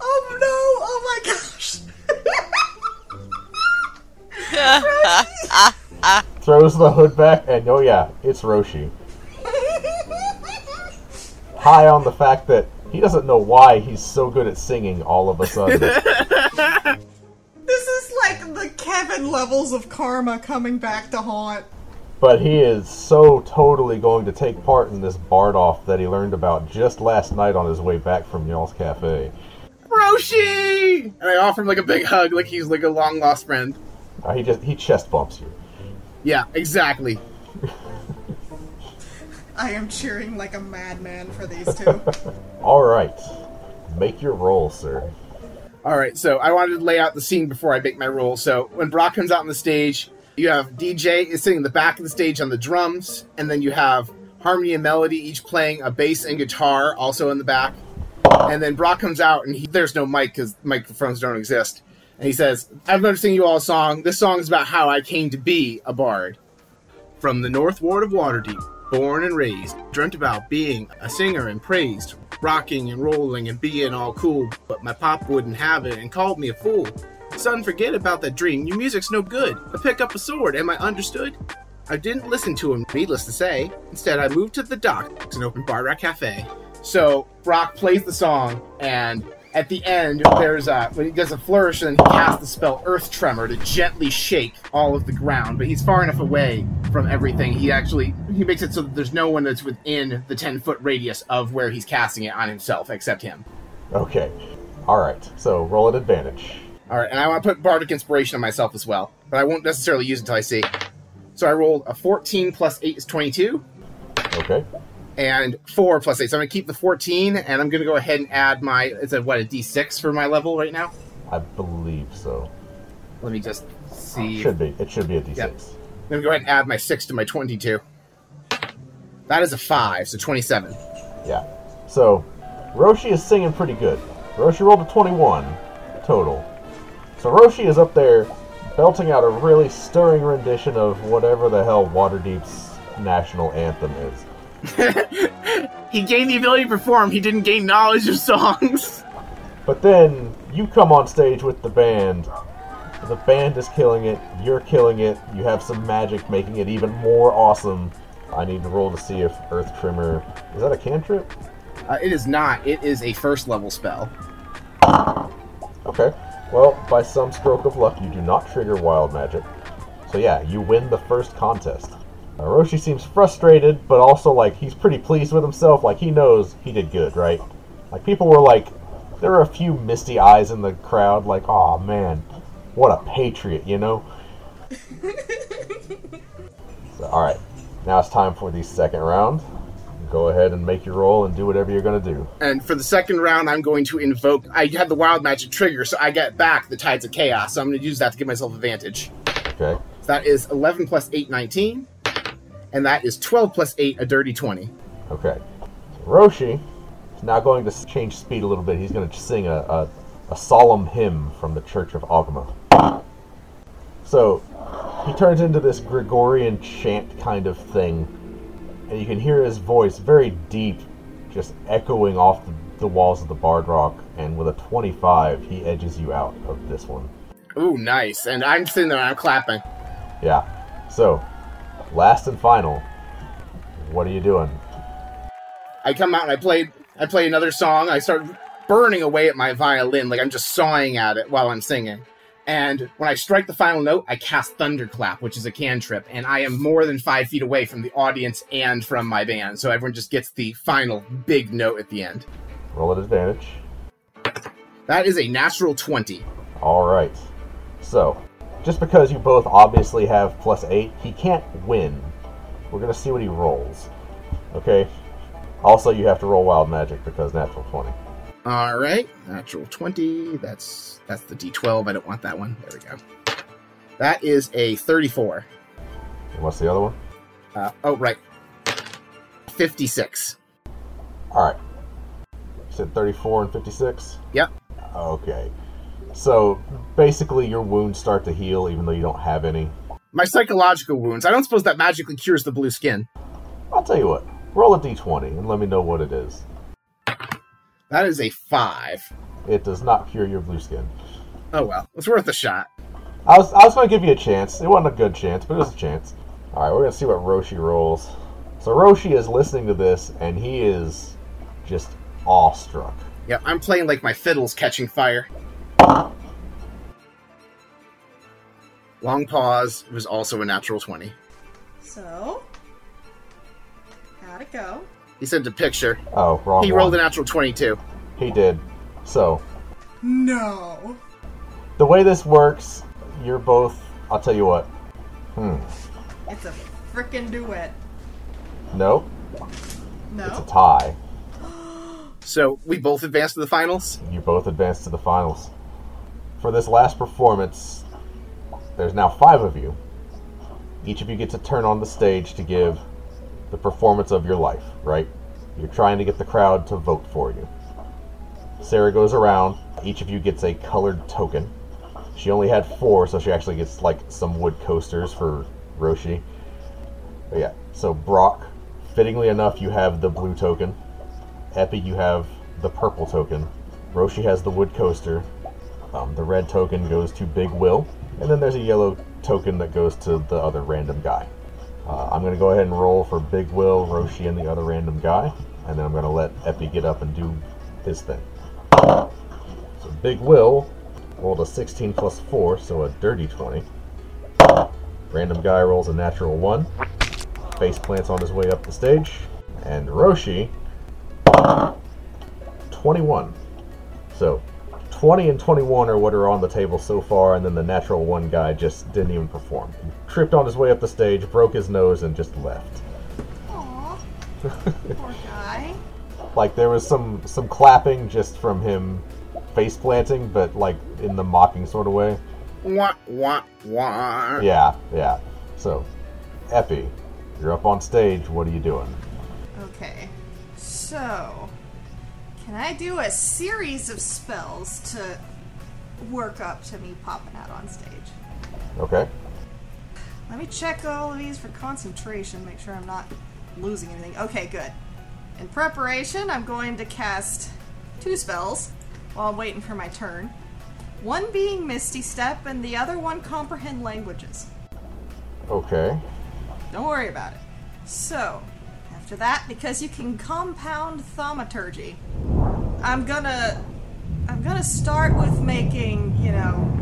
Oh no! Oh my gosh! Throws the hood back, and oh yeah, it's Roshi. high on the fact that he doesn't know why he's so good at singing all of a sudden. this is like the Kevin levels of karma coming back to haunt. But he is so totally going to take part in this bard off that he learned about just last night on his way back from Y'all's Cafe. Roshi! And I offer him like a big hug, like he's like a long lost friend. Uh, he just he chest bumps you. Yeah, exactly. I am cheering like a madman for these two. All right, make your roll, sir. All right, so I wanted to lay out the scene before I make my roll. So when Brock comes out on the stage, you have DJ is sitting in the back of the stage on the drums, and then you have Harmony and Melody each playing a bass and guitar, also in the back. And then Brock comes out, and he, there's no mic because microphones don't exist. And he says, "I've been singing you all a song. This song is about how I came to be a bard. From the North Ward of Waterdeep, born and raised, dreamt about being a singer and praised, rocking and rolling and being all cool, but my pop wouldn't have it and called me a fool. Son, forget about that dream. Your music's no good. I pick up a sword. Am I understood? I didn't listen to him, needless to say. Instead, I moved to the docks and opened Bard Rock Cafe. So Brock plays the song, and at the end, there's a when he does a flourish, and he casts the spell Earth Tremor to gently shake all of the ground. But he's far enough away from everything. He actually he makes it so that there's no one that's within the 10 foot radius of where he's casting it on himself, except him. Okay, all right. So roll at advantage. All right, and I want to put bardic inspiration on myself as well, but I won't necessarily use it until I see. So I rolled a 14 plus 8 is 22, Okay, and four plus eight. So I'm gonna keep the fourteen, and I'm gonna go ahead and add my. It's a what a D six for my level right now. I believe so. Let me just see. It should be. It should be a D6. Yep. I'm gonna go ahead and add my six to my twenty-two. That is a five, so twenty-seven. Yeah. So, Roshi is singing pretty good. Roshi rolled a 21 total. So Roshi is up there belting out a really stirring rendition of whatever the hell Waterdeep's national anthem is. he gained the ability to perform. He didn't gain knowledge of songs. But then you come on stage with the band. The band is killing it. You're killing it. You have some magic making it even more awesome. I need to roll to see if Earth Tremor is that a cantrip? Uh, it is not. It is a first level spell. Okay. Well, by some stroke of luck, you do not trigger wild magic. So yeah, you win the first contest. Uh, Roshi seems frustrated, but also like he's pretty pleased with himself. Like he knows he did good, right? Like people were like, there were a few misty eyes in the crowd, like, oh man, what a patriot, you know? so, all right, now it's time for the second round. Go ahead and make your roll and do whatever you're gonna do. And for the second round, I'm going to invoke. I had the wild magic trigger, so I get back the Tides of Chaos. So I'm going to use that to give myself advantage. Okay. So that is 11 plus 8, 19. And that is 12 plus 8, a dirty 20. Okay. So Roshi is now going to change speed a little bit. He's going to sing a, a, a solemn hymn from the Church of Oghma. So he turns into this Gregorian chant kind of thing, and you can hear his voice very deep, just echoing off the, the walls of the Bard Rock. And with a 25, he edges you out of this one. Ooh, nice. And I'm sitting there I'm clapping. Yeah. So, last and final, what are you doing? I come out and I play I play another song. I start burning away at my violin, like I'm just sawing at it while I'm singing. And when I strike the final note, I cast Thunderclap, which is a cantrip, and I am more than five feet away from the audience and from my band, so everyone just gets the final big note at the end. Roll at advantage. That is a natural 20. All right. So, just because you both obviously have plus eight, he can't win. We're gonna see what he rolls. Okay. Also, you have to roll wild magic because natural twenty. All right, natural 20. That's that's the D12. I don't want that one. There we go. That is a 34. And what's the other one? Uh, oh, right. 56. All right. You said thirty-four and fifty-six. Yep. Okay. So basically, your wounds start to heal even though you don't have any. My psychological wounds. I don't suppose that magically cures the blue skin. I'll tell you what. Roll a d20 and let me know what it is. That is a 5. It does not cure your blue skin. Oh well, it's worth a shot. I was I was gonna give you a chance. It wasn't a good chance, but it was a chance. All right, we're gonna see what Roshi rolls. So Roshi is listening to this, and he is just awestruck. Yeah, I'm playing like my fiddle's catching fire. Long pause. Was also a natural 20. So, how'd it go? He sent a picture. Oh, wrong. He one. rolled a natural 22. He did. So No. the way this works, you're both. I'll tell you what. Hmm. It's a freaking duet. Nope. No. It's a tie. So we both advanced to the finals. You both advance to the finals. For this last performance, there's now five of you. Each of you gets a turn on the stage to give the performance of your life, right? You're trying to get the crowd to vote for you. Sarah goes around. Each of you gets a colored token. She only had four, so she actually gets like some wood coasters for Roshi. But yeah, so Brock, fittingly enough, you have the blue token. Epi, you have the purple token. Roshi has the wood coaster. Um, the red token goes to Big Will. And then there's a yellow token that goes to the other random guy. Uh, I'm going to go ahead and roll for Big Will, Roshi, and the other random guy. And then I'm going to let Epi get up and do his thing. So Big Will rolled a 16 plus 4, so a dirty 20. Random guy rolls a natural 1. Face plants on his way up the stage. And Roshi 21. So, 20 and 21 are what are on the table so far, and then the natural one guy just didn't even perform. He tripped on his way up the stage, broke his nose, and just left. Aw. Poor guy. Like there was some some clapping just from him face planting, but like in the mocking sort of way. Wah, wah, wah. Yeah, yeah. So, Epi, you're up on stage. What are you doing? Okay. So, can I do a series of spells to work up to me popping out on stage? Okay. Let me check all of these for concentration, make sure I'm not losing anything. Okay, good. In preparation, I'm going to cast two spells while I'm waiting for my turn. One being Misty Step, and the other one Comprehend Languages. Okay. Don't worry about it. So, after that, because you can compound thaumaturgy, I'm gonna I'm gonna start with making, you know,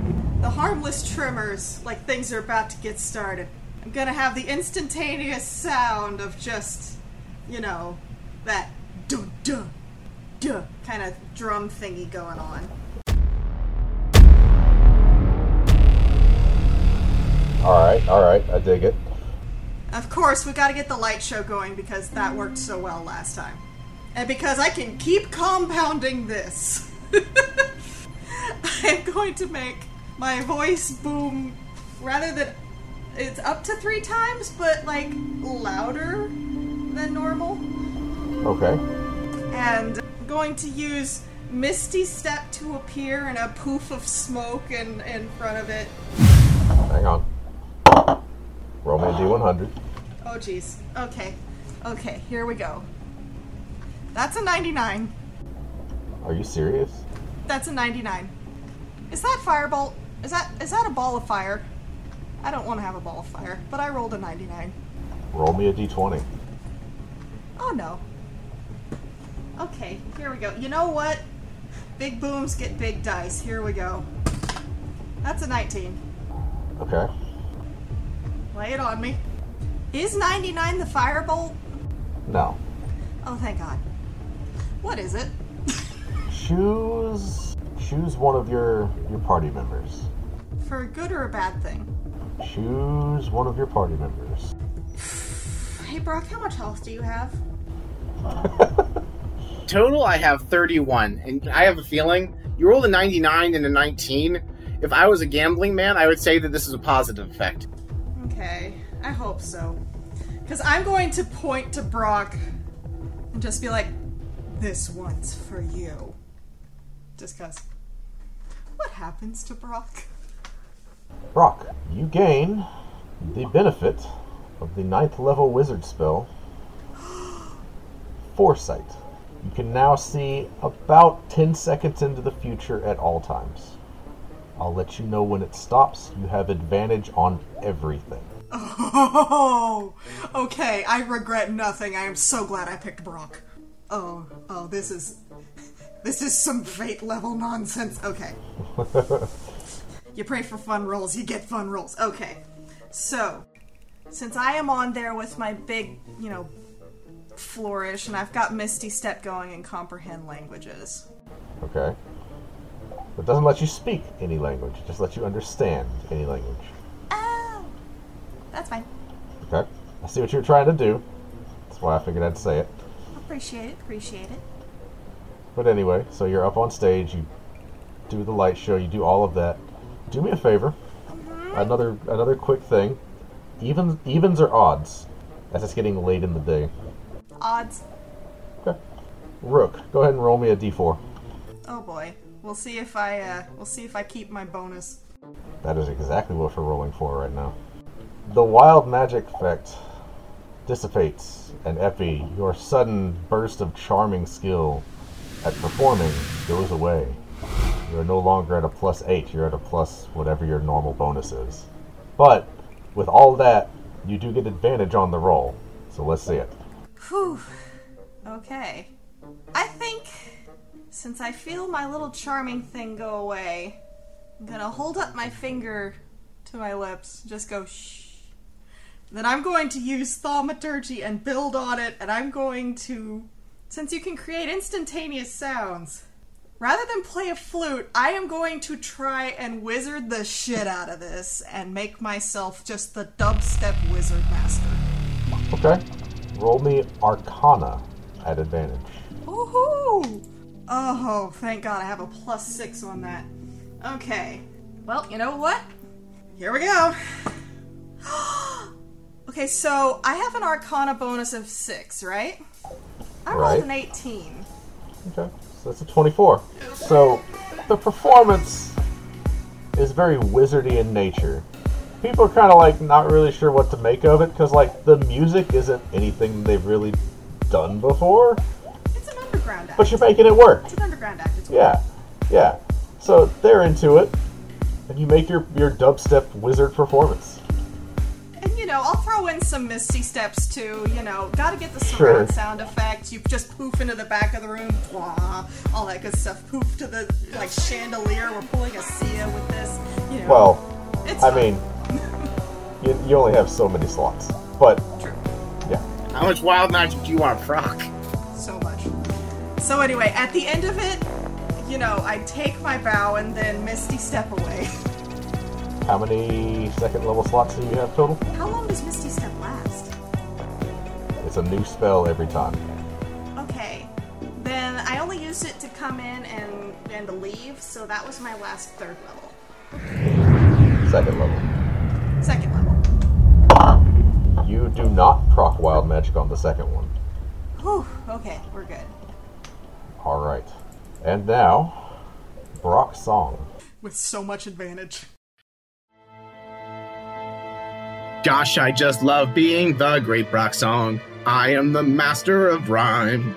the harmless tremors like things are about to get started. I'm gonna have the instantaneous sound of just, you know, that duh duh duh kind of drum thingy going on. All right. All right. I dig it. Of course, we got to get the light show going because that worked so well last time. And because I can keep compounding this, I'm going to make my voice boom rather than it's up to three times, but like louder than normal. Okay. And I'm going to use Misty Step to appear and a poof of smoke in, in front of it. Hang on. Roll me a d100. Oh, jeez. Okay. Okay, here we go. That's a 99. Are you serious? That's a 99. Is that firebolt? Is that is that a ball of fire? I don't want to have a ball of fire, but I rolled a 99. Roll me a d20. Oh no. Okay, here we go. You know what? Big booms get big dice. Here we go. That's a 19. Okay. Lay it on me. Is 99 the firebolt? No. Oh, thank God. What is it? choose choose one of your your party members. For a good or a bad thing? Choose one of your party members. Hey, Brock, how much health do you have? Total, I have 31, and I have a feeling you rolled a 99 and a 19. If I was a gambling man, I would say that this is a positive effect. Okay, I hope so. Because I'm going to point to Brock and just be like, this one's for you. Just because. What happens to Brock? Brock, you gain the benefit of the ninth level wizard spell, Foresight. You can now see about 10 seconds into the future at all times. I'll let you know when it stops. You have advantage on everything. Oh, okay. I regret nothing. I am so glad I picked Brock. Oh, oh, this is. This is some fate level nonsense. Okay. you pray for fun rolls, you get fun rolls. Okay. So, since I am on there with my big, you know, flourish, and I've got Misty Step going and comprehend languages. Okay? It doesn't let you speak any language, it just lets you understand any language. That's fine. Okay? I see what you're trying to do. That's why I figured I'd say it. Appreciate it, appreciate it. But anyway, so you're up on stage, you do the light show, you do all of that. Do me a favor. Another another quick thing. Evens evens or odds? As it's getting late in the day. Odds. Okay. Rook, go ahead and roll me a D4. Oh boy. We'll see if I, uh, we'll see if I keep my bonus. That is exactly what we're rolling for right now. The wild magic effect dissipates, and Epi, your sudden burst of charming skill at performing goes away. You're no longer at a plus 8, you're at a plus whatever your normal bonus is. But, with all that, you do get advantage on the roll. So let's see it. Whew. Okay. I think since I feel my little charming thing go away, I'm gonna hold up my finger to my lips, just go shh. Then I'm going to use thaumaturgy and build on it, and I'm going to. Since you can create instantaneous sounds, rather than play a flute, I am going to try and wizard the shit out of this and make myself just the dubstep wizard master. Okay. roll me Arcana at advantage. Woohoo! Oh, thank God I have a plus six on that. Okay. Well, you know what? Here we go. Okay, so I have an Arcana bonus of six, right? I rolled Right. an 18. Okay, so that's a 24. So the performance is very wizardy in nature. People are kind of like not really sure what to make of it because like the music isn't anything they've really done before, It's an underground act. but you're making it work. It's an underground act. It's Yeah, yeah. So they're into it, and you make your your dubstep wizard performance. And you know, I'll throw in some misty steps too. You know, gotta get the Sure. surround sound effects. You just poof into the back of the room, blah, all that good stuff. Poof to the like chandelier. We're pulling a Sia with this. You know, Well, it's I fun. mean, you, you only have so many slots, but True. yeah. How much wild magic do you want, Brock? so much. So anyway, at the end of it, you know, I take my bow and then misty step away. How many second level slots do you have total? How long does misty step last? It's a new spell every time. Okay. Then I only used it to come in and and to leave, so that was my last third level. Second level. Second level. You do not proc wild magic on the second one. Whew, okay, we're good. All right. And now, Brock song. With so much advantage. Gosh, I just love being the great Brock song. I am the master of rhyme.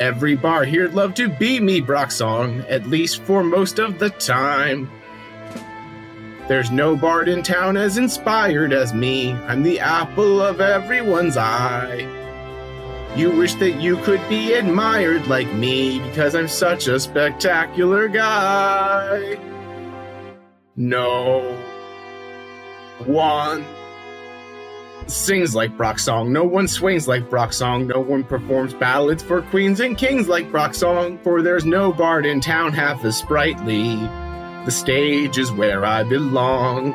Every bar here'd love to be me, Brock song, at least for most of the time. There's no bard in town as inspired as me. I'm the apple of everyone's eye. You wish that you could be admired like me because I'm such a spectacular guy. No one sings like Brock Song. No one swings like Brock Song. No one performs ballads for queens and kings like Brock Song. For there's no bard in town half as sprightly. The stage is where I belong.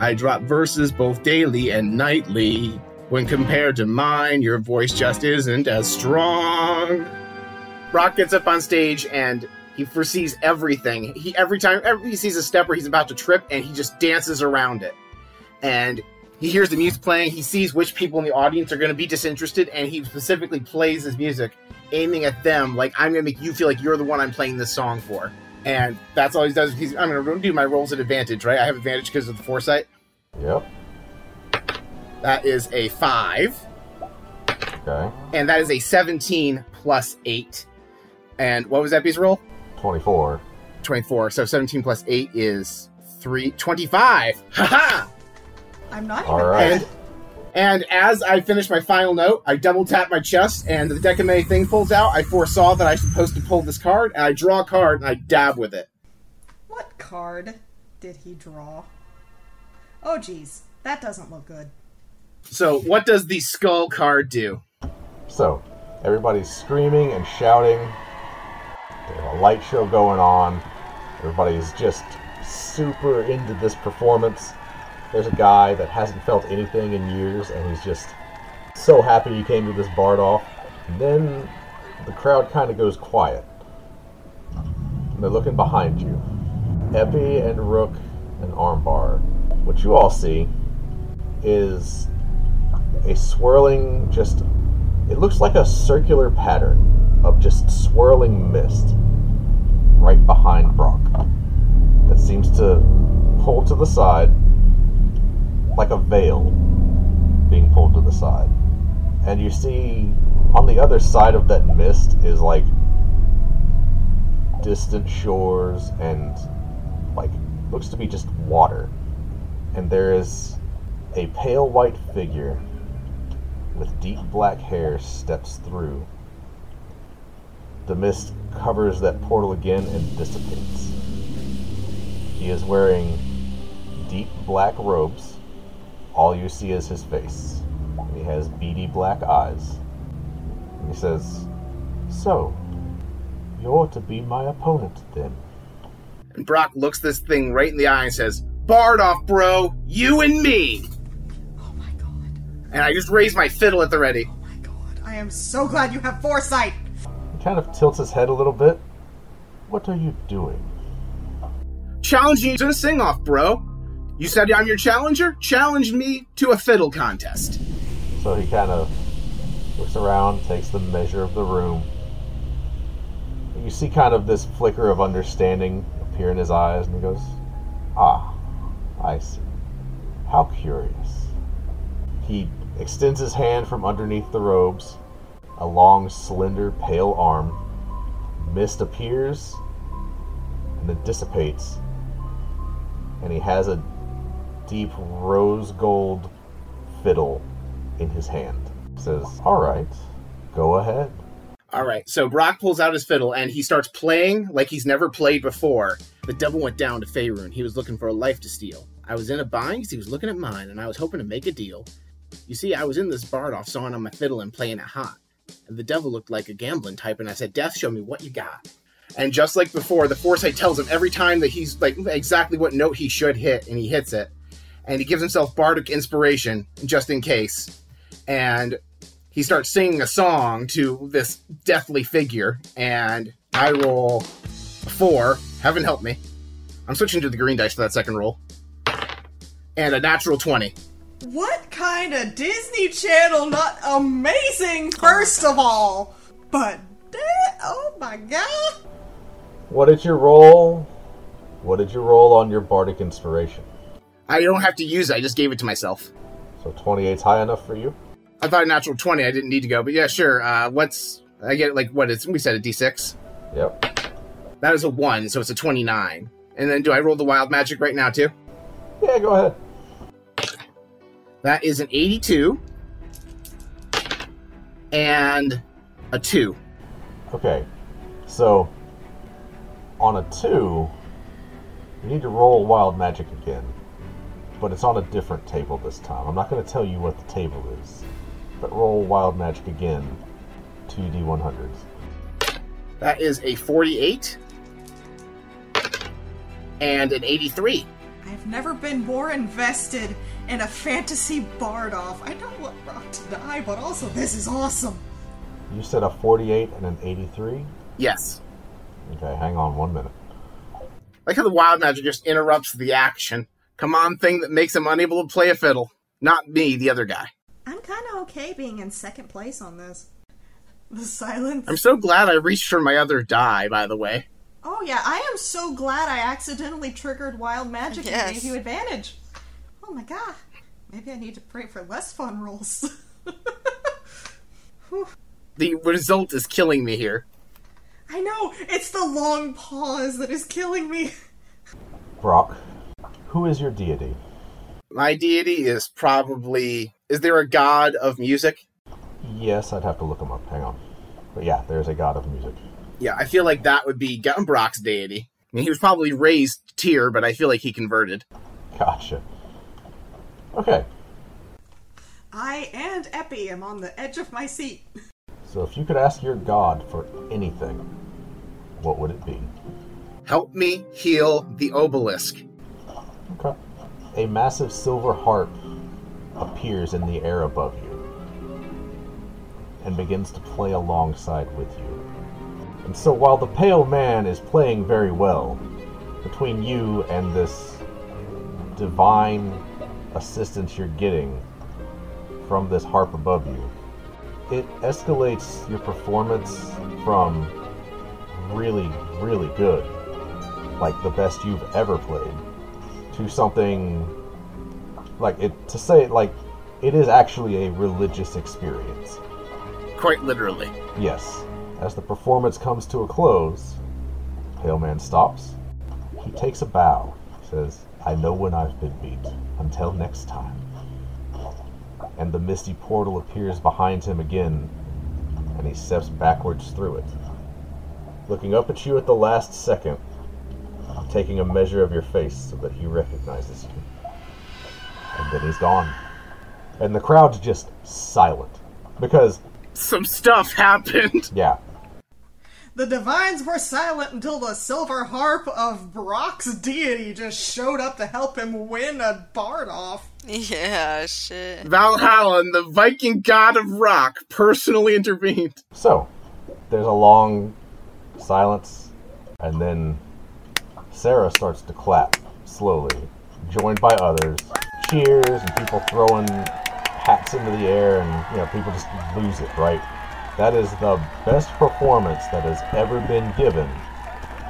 I drop verses both daily and nightly. When compared to mine, your voice just isn't as strong. Brock gets up on stage and he foresees everything. He every time every he sees a step where he's about to trip, and he just dances around it. And he hears the music playing. He sees which people in the audience are going to be disinterested, and he specifically plays his music, aiming at them. Like I'm going to make you feel like you're the one I'm playing this song for. And that's all he does. He's I'm going to do my rolls at advantage, right? I have advantage because of the foresight. Yep. That is a five, Okay. and that is a 17 plus eight. And what was Epi's roll? 24. 24. So 17 plus 8 is 3 25. Haha! I'm not even right. And and as I finish my final note, I double tap my chest and the Deck of Many thing pulls out. I foresaw that I was supposed to pull this card, and I draw a card and I dab with it. What card did he draw? Oh geez, that doesn't look good. So what does the skull card do? So, everybody's screaming and shouting. There's a light show going on. Everybody's just super into this performance. There's a guy that hasn't felt anything in years, and he's just so happy he came to this Bard off. And then the crowd kind of goes quiet. And they're looking behind you. Epi and Rook and Armbar. What you all see is a swirling, just it looks like a circular pattern of just swirling mist right behind Brock that seems to pull to the side like a veil being pulled to the side. And you see on the other side of that mist is like distant shores and like looks to be just water. And there is a pale white figure with deep black hair steps through. The mist covers that portal again and dissipates. He is wearing deep black robes. All you see is his face. He has beady black eyes. He says, So, you're to be my opponent then. And Brock looks this thing right in the eye and says, Bard off, bro! You and me! My god. and I just raise my fiddle at the ready. Oh my god, I am so glad you have foresight. He kind of tilts his head a little bit. What are you doing? Challenging you to a sing off, bro. You said I'm your challenger? Challenge me to a fiddle contest. So he kind of looks around, takes the measure of the room. You see kind of this flicker of understanding appear in his eyes, and he goes, Ah, I see. How curious. He extends his hand from underneath the robes, a long, slender, pale arm. Mist appears, and then dissipates, and he has a deep rose gold fiddle in his hand. Says, All right, go ahead. All right, so Brock pulls out his fiddle and he starts playing like he's never played before. The devil went down to Faerun. He was looking for a life to steal. I was in a bind 'cause he was looking at mine, and I was hoping to make a deal. You see, I was in this bard off sawing on my fiddle and playing it hot. And the devil looked like a gambling type, and I said, Death, show me what you got. And just like before, the foresight tells him every time that he's like exactly what note he should hit, and he hits it. And he gives himself bardic inspiration just in case. And he starts singing a song to this deathly figure, and I roll four. Heaven help me. I'm switching to the green dice for that second roll. And a natural 20. What kind of Disney Channel not amazing, first of all? But, that, oh my god. What did you roll? What did you roll on your bardic inspiration? I don't have to use it, I just gave it to myself. So 28's high enough for you? I thought a natural 20, I didn't need to go, but yeah, sure. Uh, what's. I get like, what is. We said a d6. Yep. That is a 1, so it's a 29. And then do I roll the wild magic right now, too? Yeah, go ahead. That is an 82. And a 2. Okay. So, on a 2, you need to roll wild magic again. But it's on a different table this time. I'm not going to tell you what the table is. But roll wild magic again. 2d100s. That is a 48. And an 83. I've never been more invested in a fantasy bard off. I don't want Rock to die, but also this is awesome. You said a 48 and an 83? Yes. Okay, hang on one minute. Like how the wild magic just interrupts the action. Come on, thing that makes him unable to play a fiddle. Not me, the other guy. I'm kind of okay being in second place on this. The silence. I'm so glad I reached for my other die, by the way. Oh yeah, I am so glad I accidentally triggered wild magic Yes. and gave you advantage. Oh my god. Maybe I need to pray for less fun rolls. The result is killing me here. I know, it's the long pause that is killing me. Brock, who is your deity? My deity is probably. Is there a god of music? Yes, I'd have to look him up. Hang on. But yeah, there's a god of music. Yeah, I feel like that would be Guttenbrock's deity. I mean, he was probably raised Tyr, but I feel like he converted. Gotcha. Okay, I and Epi am on the edge of my seat. so if you could ask your god for anything, what would it be? Help me heal the obelisk. Okay. A massive silver harp appears in the air above you and begins to play alongside with you. And so while the pale man is playing very well, between you and this divine assistance you're getting from this harp above you, it escalates your performance from really, really good, like the best you've ever played, to something like it to say it like it is actually a religious experience. Quite literally. Yes. As the performance comes to a close, Pale Man stops. He takes a bow, says, I know when I've been beat. Until next time. And the misty portal appears behind him again, and he steps backwards through it. Looking up at you at the last second, taking a measure of your face so that he recognizes you. And then he's gone. And the crowd's just silent. Because Some stuff happened. yeah, The divines were silent until the silver harp of Brock's deity just showed up to help him win a bard off. Yeah, shit. Valhalla, the Viking god of rock, personally intervened. So, there's a long silence, and then Sarah starts to clap slowly, joined by others. Cheers and people throwing hats into the air, and you know people just lose it. Right? That is the best performance that has ever been given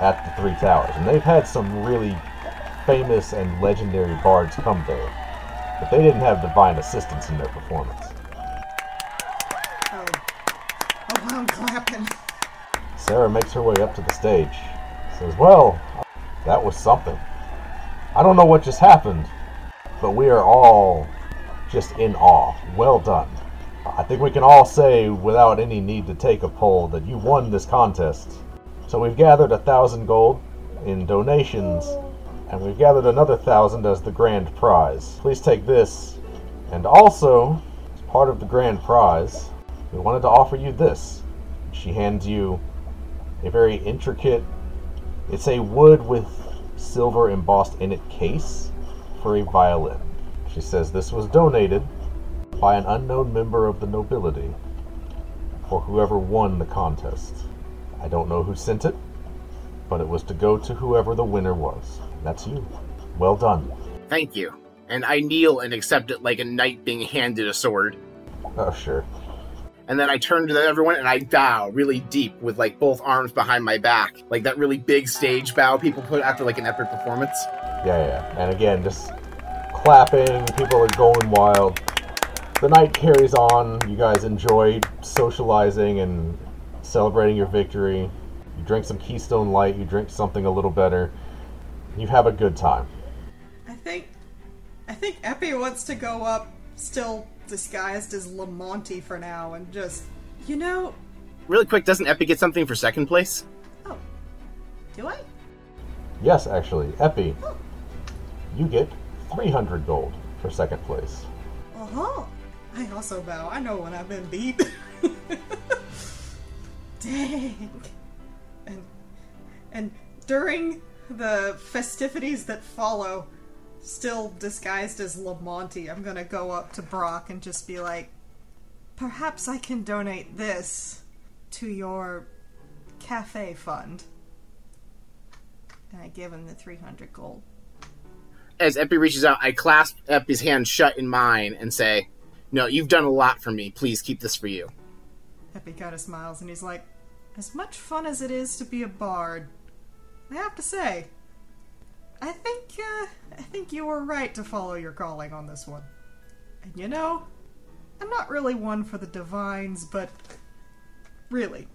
at the Three Towers, and they've had some really famous and legendary bards come there, but they didn't have divine assistance in their performance. Oh, oh I'm clapping. Sarah makes her way up to the stage. Says, Well, that was something. I don't know what just happened, but we are all just in awe. Well done. I think we can all say, without any need to take a poll, that you won this contest. So we've gathered a thousand gold in donations, and we've gathered another thousand as the grand prize. Please take this. And also, as part of the grand prize, we wanted to offer you this. She hands you a very intricate, it's a wood with silver embossed in it case for a violin. She says this was donated by an unknown member of the nobility or whoever won the contest. I don't know who sent it, but it was to go to whoever the winner was. That's you. Well done. Thank you. And I kneel and accept it like a knight being handed a sword. Oh, sure. And then I turn to everyone and I bow really deep with like both arms behind my back. Like that really big stage bow people put after like an epic performance. Yeah, yeah. And again, just clapping, people are going wild. The night carries on. You guys enjoy socializing and celebrating your victory. You drink some Keystone Light, you drink something a little better. You have a good time. I think, I think Epi wants to go up, still disguised as Lamonti for now, and just, you know, Really quick, doesn't Epi get something for second place? oh, do I? Yes, actually, Epi, you get 300 gold for second place. Uh huh. I also bow. I know when I've been beat. Dang. And and during the festivities that follow, still disguised as Lamonti, I'm gonna go up to Brock and just be like, perhaps I can donate this to your cafe fund. And I give him the 300 gold. As Epi reaches out, I clasp Epi's hand shut in mine and say, No, you've done a lot for me. Please keep this for you. Epi kind of smiles and he's like, As much fun as it is to be a bard, I have to say, I think, uh, I think you were right to follow your calling on this one. And you know, I'm not really one for the divines, but really,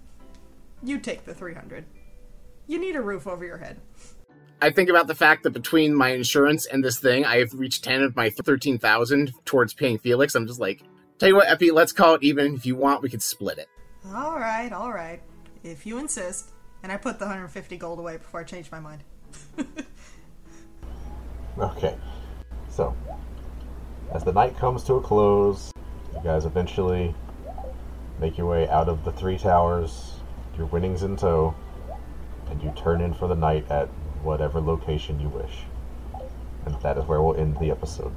you take the 300. You need a roof over your head. I think about the fact that between my insurance and this thing, I have reached 10 of my 13,000 towards paying Felix. I'm just like, tell you what, Epi, let's call it even. If you want, we could split it. All right, all right, if you insist. And I put the 150 gold away before I changed my mind. Okay. So, as the night comes to a close, you guys eventually make your way out of the three towers, your winnings in tow, and you turn in for the night at whatever location you wish. And that is where we'll end the episode.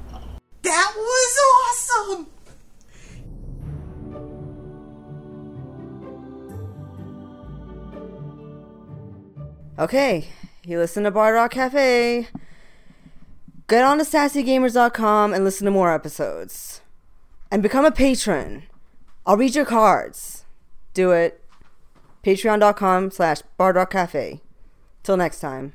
That was awesome! Okay, you listen to Bard Rock Cafe. Get on to sassygamers.com and listen to more episodes. And become a patron. I'll read your cards. Do it. Patreon.com slash Bard Rock Cafe. Till next time.